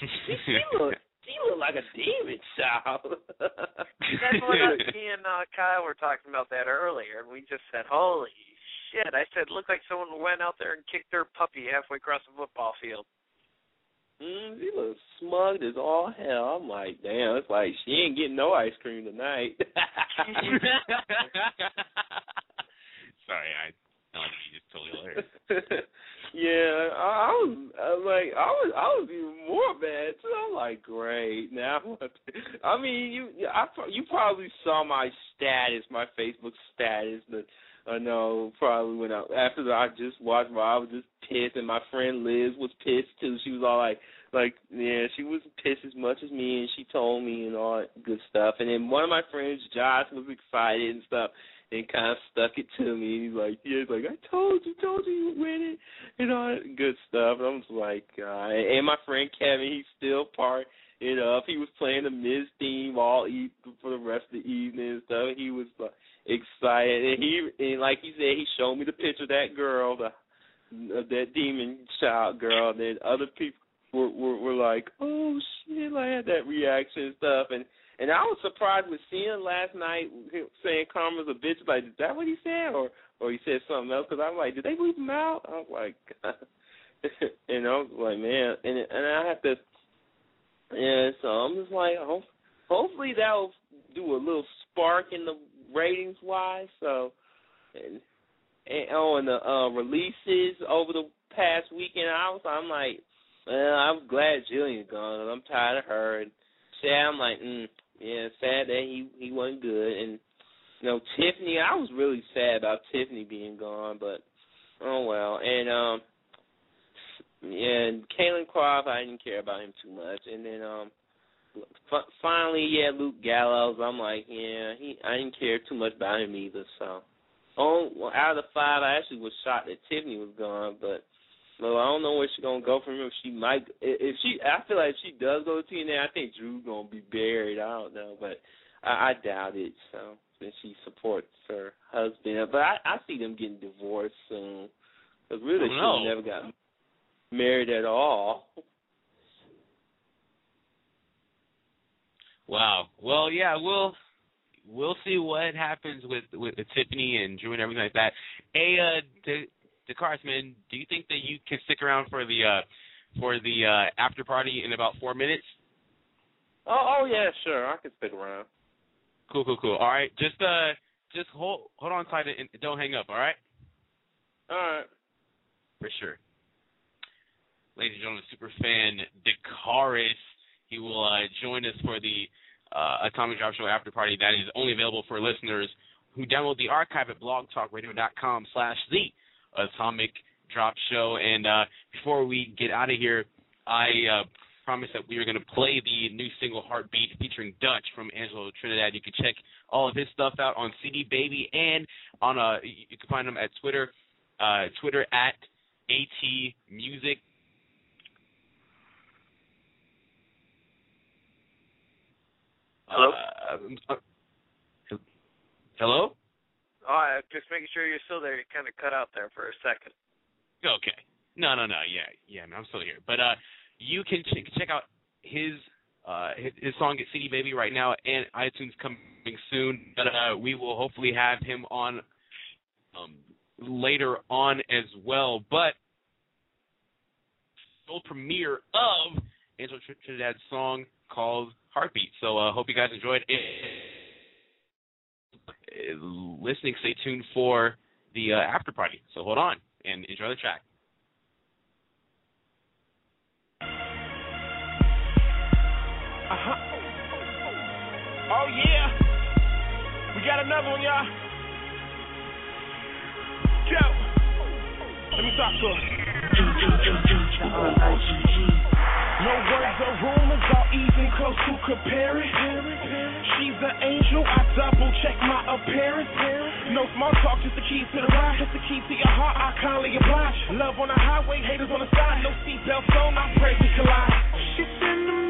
She, she looked she looked like a demon child. That's what us, me and uh, Kyle were talking about that earlier, and we just said, "Holy shit!" I said, "Looked like someone went out there and kicked their puppy halfway across the football field." Mm, she looks smug as all hell. I'm like, damn, it's like she ain't getting no ice cream tonight. Sorry, I like you just totally hilarious. yeah, I, I was I was like I was I was even more mad too. I'm like, great. Now, I mean, you I you probably saw my status, my Facebook status. That I know probably when I after the, I just watched, Raw, I was just pissed, and my friend Liz was pissed too. She was all like, like yeah, she was pissed as much as me, and she told me and all that good stuff. And then one of my friends, Josh, was excited and stuff and kind of stuck it to me. He's like, yeah, he's like, I told you, told you you win it, and all that good stuff. And I'm just like, uh, and my friend Kevin, he's still part it up. He was playing the Miz theme all e- for the rest of the evening and stuff. He was like, excited, and he, and like he said, he showed me the picture of that girl, the of that demon child girl. And then other people were were, were like, oh shit, I had that reaction and stuff, and and I was surprised with seeing last night him saying Karma's a bitch. Like, is that what he said, or or he said something else? Because I'm like, did they leave him out? I was like, and I was like, man, and and I have to, yeah. So I'm just like, hope, hopefully that'll do a little spark in the ratings wise. So, and, and oh, and the uh, releases over the past weekend, I was, I'm like, well, I'm glad Jillian's gone. And I'm tired of her. And sad, I'm like, mm, yeah, sad that he he wasn't good. And you know, Tiffany, I was really sad about Tiffany being gone, but oh well. And um, yeah, and Caylen Croft, I didn't care about him too much. And then um, f- finally, yeah, Luke Gallows. I'm like, yeah, he. I didn't care too much about him either. So, oh, well, out of the five, I actually was shocked that Tiffany was gone, but. Well, I don't know where she's gonna go from here. She might, if she, I feel like if she does go to TNA, I think Drew's gonna be buried. I don't know, but I, I doubt it. So since she supports her husband, but I, I see them getting divorced soon. Because really, Oh, no. she never got married at all. Wow. Well, yeah, we'll we'll see what happens with with Tiffany and Drew and everything like that. Hey, uh, the the Carsman, do you think that you can stick around for the uh for the uh after party in about four minutes? Oh, oh yeah, sure, I can stick around. Cool, cool, cool. All right, just uh, just hold hold on tight and don't hang up. All right. All right. For sure. Ladies and gentlemen, super fan Dakaris. He will uh, join us for the uh, Atomic Drop Show after party that is only available for listeners who download the archive at blogtalkradio.com slash the Atomic Drop Show. And uh, before we get out of here, I uh, promised that we were going to play the new single Heartbeat featuring Dutch from Angelo Trinidad. You can check all of his stuff out on CD Baby and on uh you can find him at Twitter, uh, Twitter at AT Music. Hello? Uh, hello? I- just making sure you're still there. You kind of cut out there for a second. Okay. No, no, no. Yeah, yeah. I'm still here. But uh, you can ch- check out his uh his, song at CD Baby" right now, and iTunes coming soon. But uh, we will hopefully have him on um later on as well. But full premiere of Angel Tr- Trinidad's song called "Heartbeat." So uh, hope you guys enjoyed it. Uh, Listening, stay tuned for the uh, after party. So hold on and enjoy the track. Uh-huh. Oh yeah. We got another one, y'all. Yo. Let me talk to him. No words or rumors, are even close to comparing. She's an angel, I double check my appearance. No small talk, just the keys to the ride, just the key to your heart. I kindly oblige. Love on the highway, haters on the side. No seatbelts on, I pray we collide. She's an American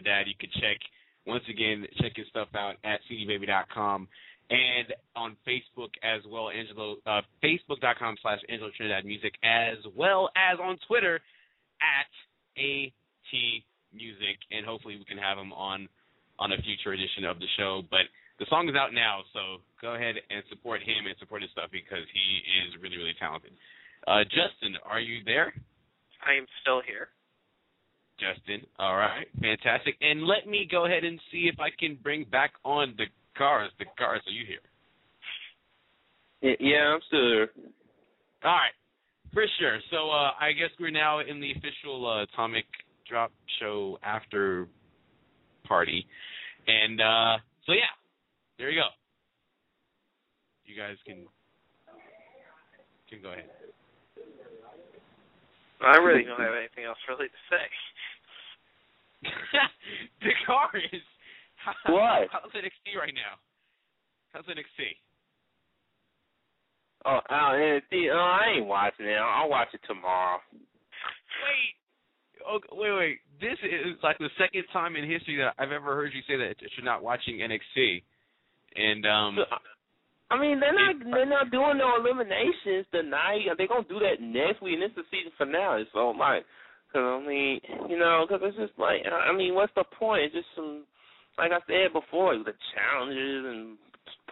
Angelo Trinidad. You can check, once again, check his stuff out at cdbaby.com and on Facebook as well, Angelo, uh, facebook.com slash Angelo Trinidad Music, as well as on Twitter at AT Music. And hopefully we can have him on on a future edition of the show. But the song is out now, so go ahead and support him and support his stuff because he is really, really talented. Uh, Justin, are you there? I am still here. Justin. All right, fantastic. And let me go ahead and see if I can bring back on the cars. The cars, are you here? Yeah, I'm still here. All right, for sure. So uh, I guess we're now in the official uh, Atomic Drop Show after party, and uh, so yeah, there you go. You guys can can go ahead. I really don't have anything else really to say. the car is. What? How's NXT right now? How's NXT? Oh, uh, NXT. Oh, I ain't watching it. I'll watch it tomorrow. Wait. Okay, wait, wait. This is like the second time in history that I've ever heard you say that you're not watching NXT. And um I mean, they're not they're not doing no eliminations tonight. They're gonna do that next week, and it's the season finale. So like, cause I mean, you know, cause it's just like, I mean, what's the point? It's just some, like I said before, the challenges and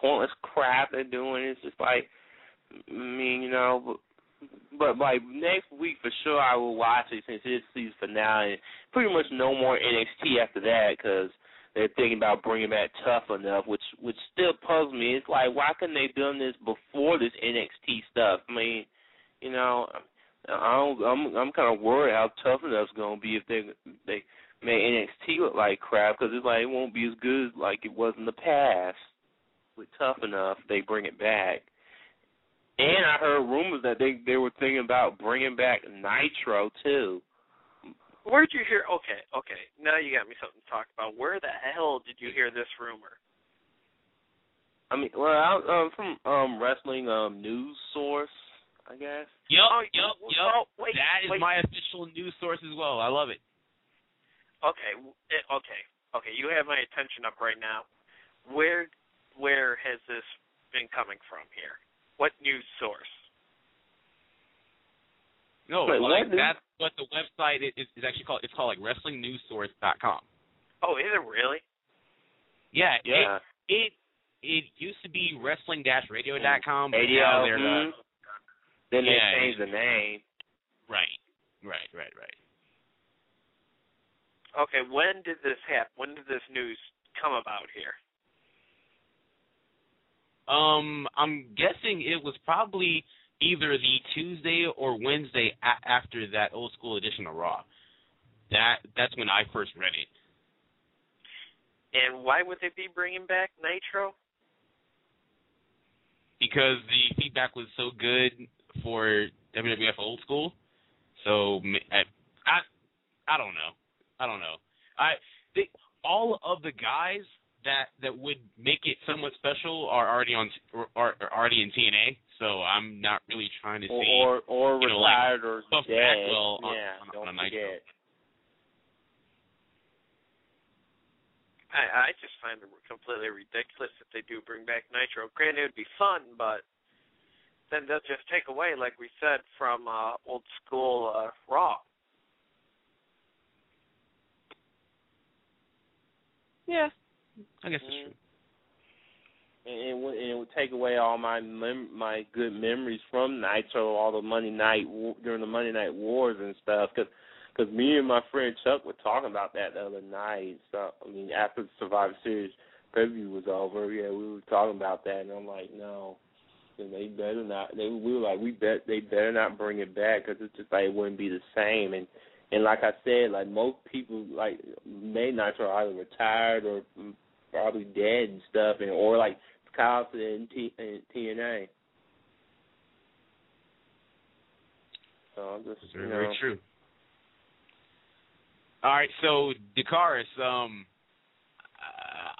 pointless crap they're doing. It's just like, I mean, you know, but, but like next week for sure I will watch it since it's season finale. Pretty much no more NXT after that, cause they're thinking about bringing back Tough Enough, which which still puzzles me. It's like why couldn't they done this before this NXT stuff? I mean, you know, I don't, I'm I'm kind of worried how Tough Enough's gonna be if they they make NXT look like crap because it's like it won't be as good like it was in the past. With Tough Enough, they bring it back. And I heard rumors that they they were thinking about bringing back Nitro too. Where'd you hear? Okay, okay. Now you got me something to talk about. Where the hell did you hear this rumor? I mean, well, I, um, from um wrestling um news source, I guess. Yup, Oh, yup, oh, yup. oh, wait, that is wait. my official news source as well. I love it. Okay, eh, okay, okay. You have my attention up right now. Where, where has this been coming from here? What news source? No, Wait, like, what? that's what the website is, is actually called. It's called like WrestlingNewsSource.com. Oh, is it really? Yeah, Yeah. It, it it used to be wrestling-radio.com, but Radio. now they're mhm. Then they yeah, changed the name. right, right, right, right. Okay, when did this happen? When did this news come about here? Um, I'm guessing it was probably either the Tuesday or Wednesday a- after that old school edition of Raw. That that's when I first read it. And why would they be bringing back Nitro? because the feedback was so good for WWF Old School. So ma- I, I, I don't know. I don't know. I they, all of the guys that that would make it somewhat special are already on are, are already in TNA. So I'm not really trying to or see or, or you know, like, retired or Buff dead. Bagwell on, yeah, on, don't on a Nitro. forget. I I just find it completely ridiculous if they do bring back Nitro. Granted, it would be fun, but then they'll just take away, like we said, from uh, old school uh, Raw. Yeah, I guess it's true. and it would, and it would take away all my mem- my good memories from Nitro, all the Monday night wa- during the Monday night wars and stuff. Because cause me and my friend Chuck were talking about that the other night. So I mean, after the Survivor Series preview was over, yeah, we were talking about that, and I'm like, no, then they better not. They we were like, we bet they better not bring it back because it's just like it wouldn't be the same. And and like I said, like most people like made Nitro are either retired or probably dead and stuff, and or like Kyle said in, T, in TNA. So I'm just Very, you know, very true. All right, so Dakaris, um,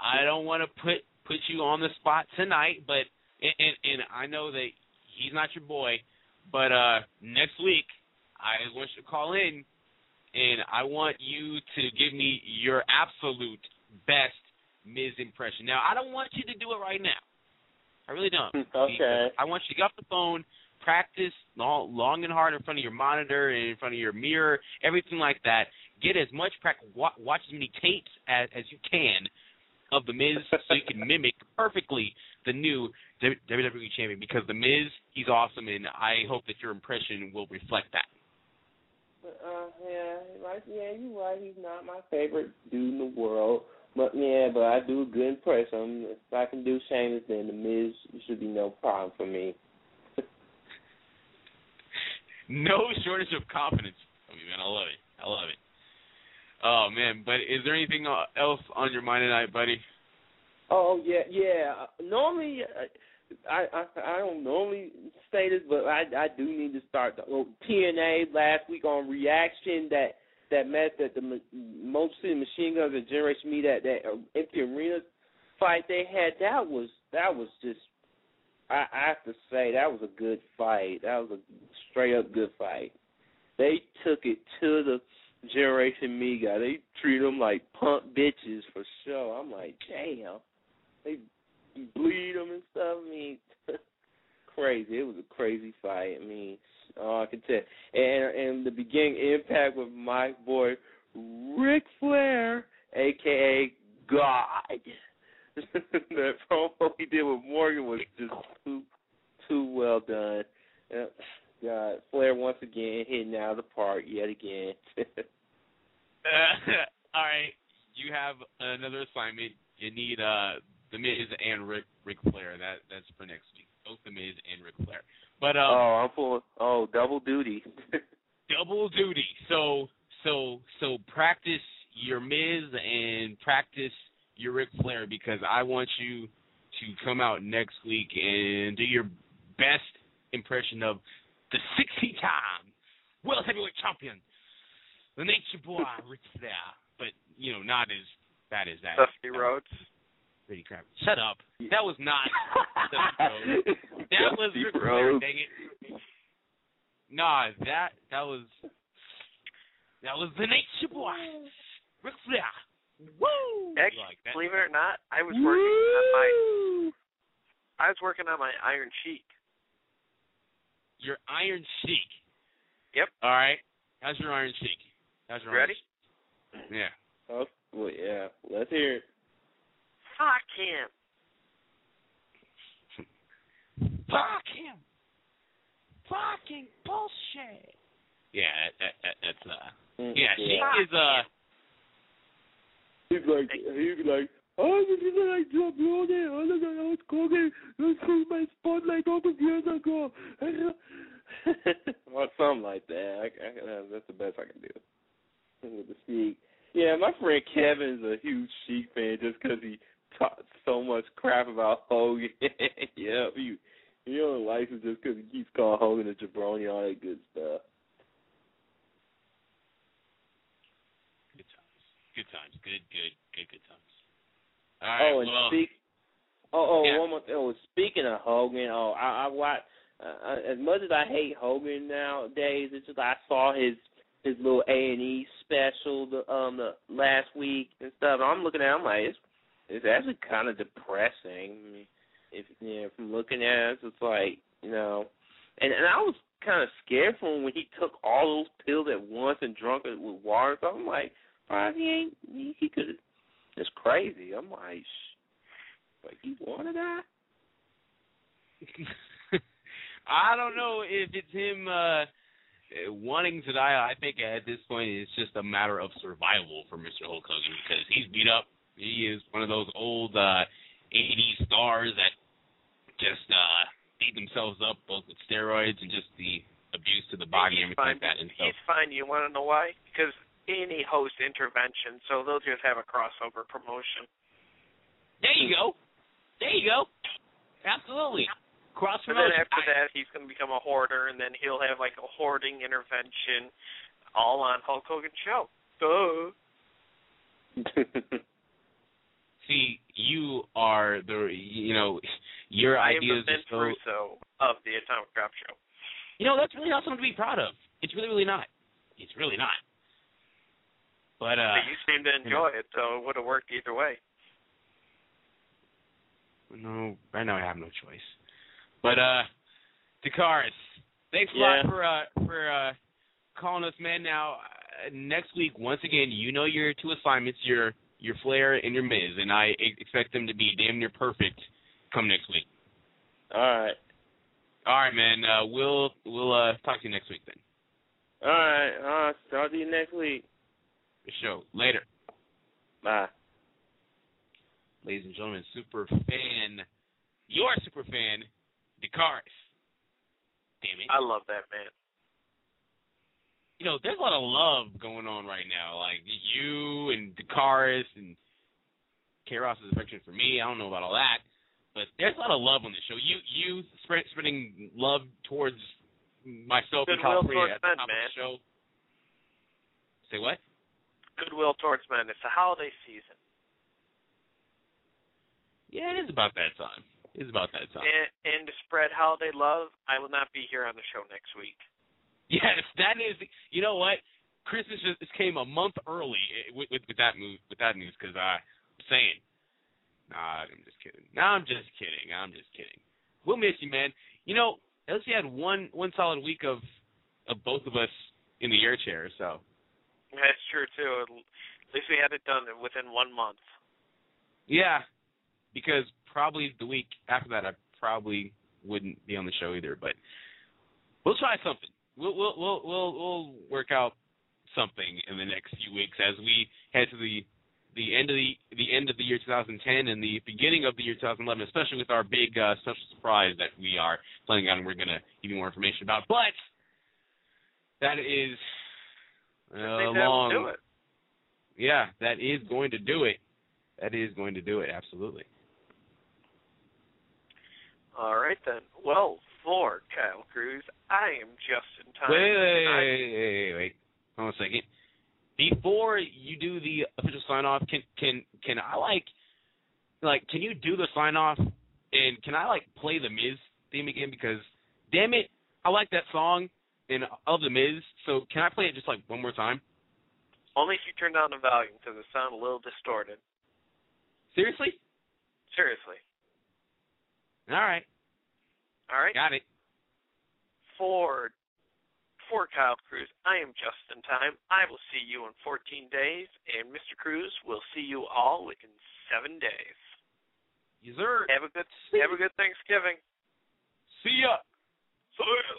I don't want to put put you on the spot tonight, but and, and and I know that he's not your boy, but uh next week I want you to call in, and I want you to give me your absolute best Miz impression. Now I don't want you to do it right now. I really don't. Okay. I want you to get off the phone, practice long, long and hard in front of your monitor and in front of your mirror, everything like that. Get as much practice, watch as many tapes as, as you can of the Miz, so you can mimic perfectly the new WWE champion. Because the Miz, he's awesome, and I hope that your impression will reflect that. Uh, yeah, like yeah, you're right. He's not my favorite dude in the world, but yeah, but I do a good impression. If I can do Sheamus, then the Miz should be no problem for me. No shortage of confidence from you, man. I love it. I love it. Oh man, but is there anything else on your mind tonight, buddy? Oh yeah, yeah. Normally, uh, I I I don't normally say this, but I I do need to start the oh, TNA last week on reaction that that met that the Motor City Machine Guns and Generation Me that that uh, empty arena fight they had that was that was just I, I have to say that was a good fight. That was a straight up good fight. They took it to the Generation Me guy. They treat them like punk bitches for sure. I'm like, damn. They bleed them and stuff. I mean, crazy. It was a crazy fight. I mean, oh, I can tell. And and the beginning impact with my boy Ric Flair, aka God. that promo he did with Morgan was just too too well done. Uh, God, Flair once again hitting out of the park yet again. Uh, all right, you have another assignment. You need uh the Miz and Rick Ric Flair. That that's for next week. Both the Miz and Ric Flair. But um, oh, I'm full. Oh, double duty. double duty. So so so practice your Miz and practice your Ric Flair because I want you to come out next week and do your best impression of the 60-time World Heavyweight Champion, the Nature Boy Ric Flair. But you know, not as bad as that. Dusty Rhodes. Pretty crap. Shut up. That was not That was Dusty Ric Flair. Dang it. Nah, that that was that was the Nature Boy, Ric Flair. Woo! Actually, Like that. believe it or not, I was working on my I was working on my Iron Sheik. Your Iron Sheik. Yep. All right. How's your Iron Sheik? How's your Ready? Iron Sheik? Yeah. Oh, well, yeah. Let's hear it. Fuck him. Fuck him. Fucking bullshit. Yeah, that, that, that's uh. Mm, Yeah, Sheik is uh. He's like, he's like, oh, this is like jabroni. Oh, look at I was cooking. Let's see my spotlight all those years ago. or something like that. I, I, that's the best I can do with the Sheik. Yeah, my friend Kevin's a huge Sheik fan just because he talks so much crap about Hogan. yeah, he he only likes it just because he keeps calling Hogan a jabroni, all that good stuff. Good times. Good times. Good, good, good, good times. All right, oh, and well, speak. Oh, oh, Yeah. one more thing. Oh, speaking of Hogan, oh, I, I watch. Uh, as much as I hate Hogan nowadays, it's just I saw his his little A and E special the um the last week and stuff. And I'm looking at, it, I'm like, it's it's actually kind of depressing. I mean, if you know, from looking at it, it's like you know, and and I was kind of scared for him when he took all those pills at once and drunk it with water. So I'm like, he ain't he, he could. It's crazy. I'm like, sh- like he want to die. I don't know if it's him uh wanting to die. I think at this point it's just a matter of survival for Mr. Hulk Hogan because he's beat up. He is one of those old uh 80s stars that just uh beat themselves up both with steroids and just the abuse to the body and he's everything fine. like that. And so He's fine. You want to know why? Because any host intervention, so they'll just have a crossover promotion. there you go. There you go. Absolutely. Cross And then promotion. after that, he's going to become a hoarder, and then he'll have like a hoarding intervention, all on Hulk Hogan's show. Duh. See, you are the you know your I am ideas the are so of the Atomic Drop Show. You know, that's really not something to be proud of. It's really, really not. It's really not. But uh but you seem to enjoy it, so it would have worked either way. no, right now I have no choice. But uh Dakaris, thanks a Yeah. lot for uh for uh calling us man. Now uh, next week, once again, you know your two assignments, your your Flair and your Miz, and I expect them to be damn near perfect come next week. All right. All right, man. Uh, we'll we'll uh, talk to you next week then. All right. Uh, talk to you next week. The show later. Bye. ladies and gentlemen, super fan, your super fan, Dakaris. Damn it. I love that man. Know, there's a lot of love going on right now. Like you and Dakaris and K. Ross's affection for me. I don't know about all that. But there's a lot of love on this show. You you spread, spreading love towards myself in Goodwill California at the men, top man. of the show. Say what? Goodwill towards men. It's the holiday season. Yeah, it is about that time. It is about that time. And, and to spread holiday love, I will not be here on the show next week. Yes, that is. You know what? Christmas just came a month early eh, with with, with that move with that news because I'm saying, nah, I'm just kidding. No, I'm just kidding. I'm just kidding. We'll miss you, man. You know, at least you had one one solid week of of both of us in the air chair. So That's true too. At least we had it done within one month. yeah, because probably the week after that I probably wouldn't be on the show either. But we'll try something. We'll we'll we'll we'll, we'll work out something in the next few weeks as we head to the the end of the the end of the year 2010 and the beginning of the year 2011, especially with our big uh, special surprise that we are planning on and we're going to give you more information about. But that is uh, long. do it. Yeah, that is going to do it. That is going to do it. Absolutely. All right then. Well, for Kyle Cruz, I am just in time. Wait, wait, I- wait, wait, wait, wait. Hold on a second. Before you do the official sign off, can can can I like like can you do the sign off and can I like play the Miz theme again because damn it, I like that song and love the Miz. So can I play it just like one more time? Only if you turn down the volume because it sounds a little distorted. Seriously? Seriously. All right, All right. got it. For for Kyle Cruz, I am just in time. I will see you in 14 days, and Mr. Cruz will see you all within seven days. Yes, sir. Have a good have a good Thanksgiving. See ya. See ya.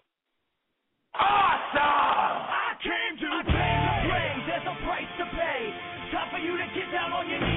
Awesome! I came to play. There's a price to pay. Time for you to get down on your knees.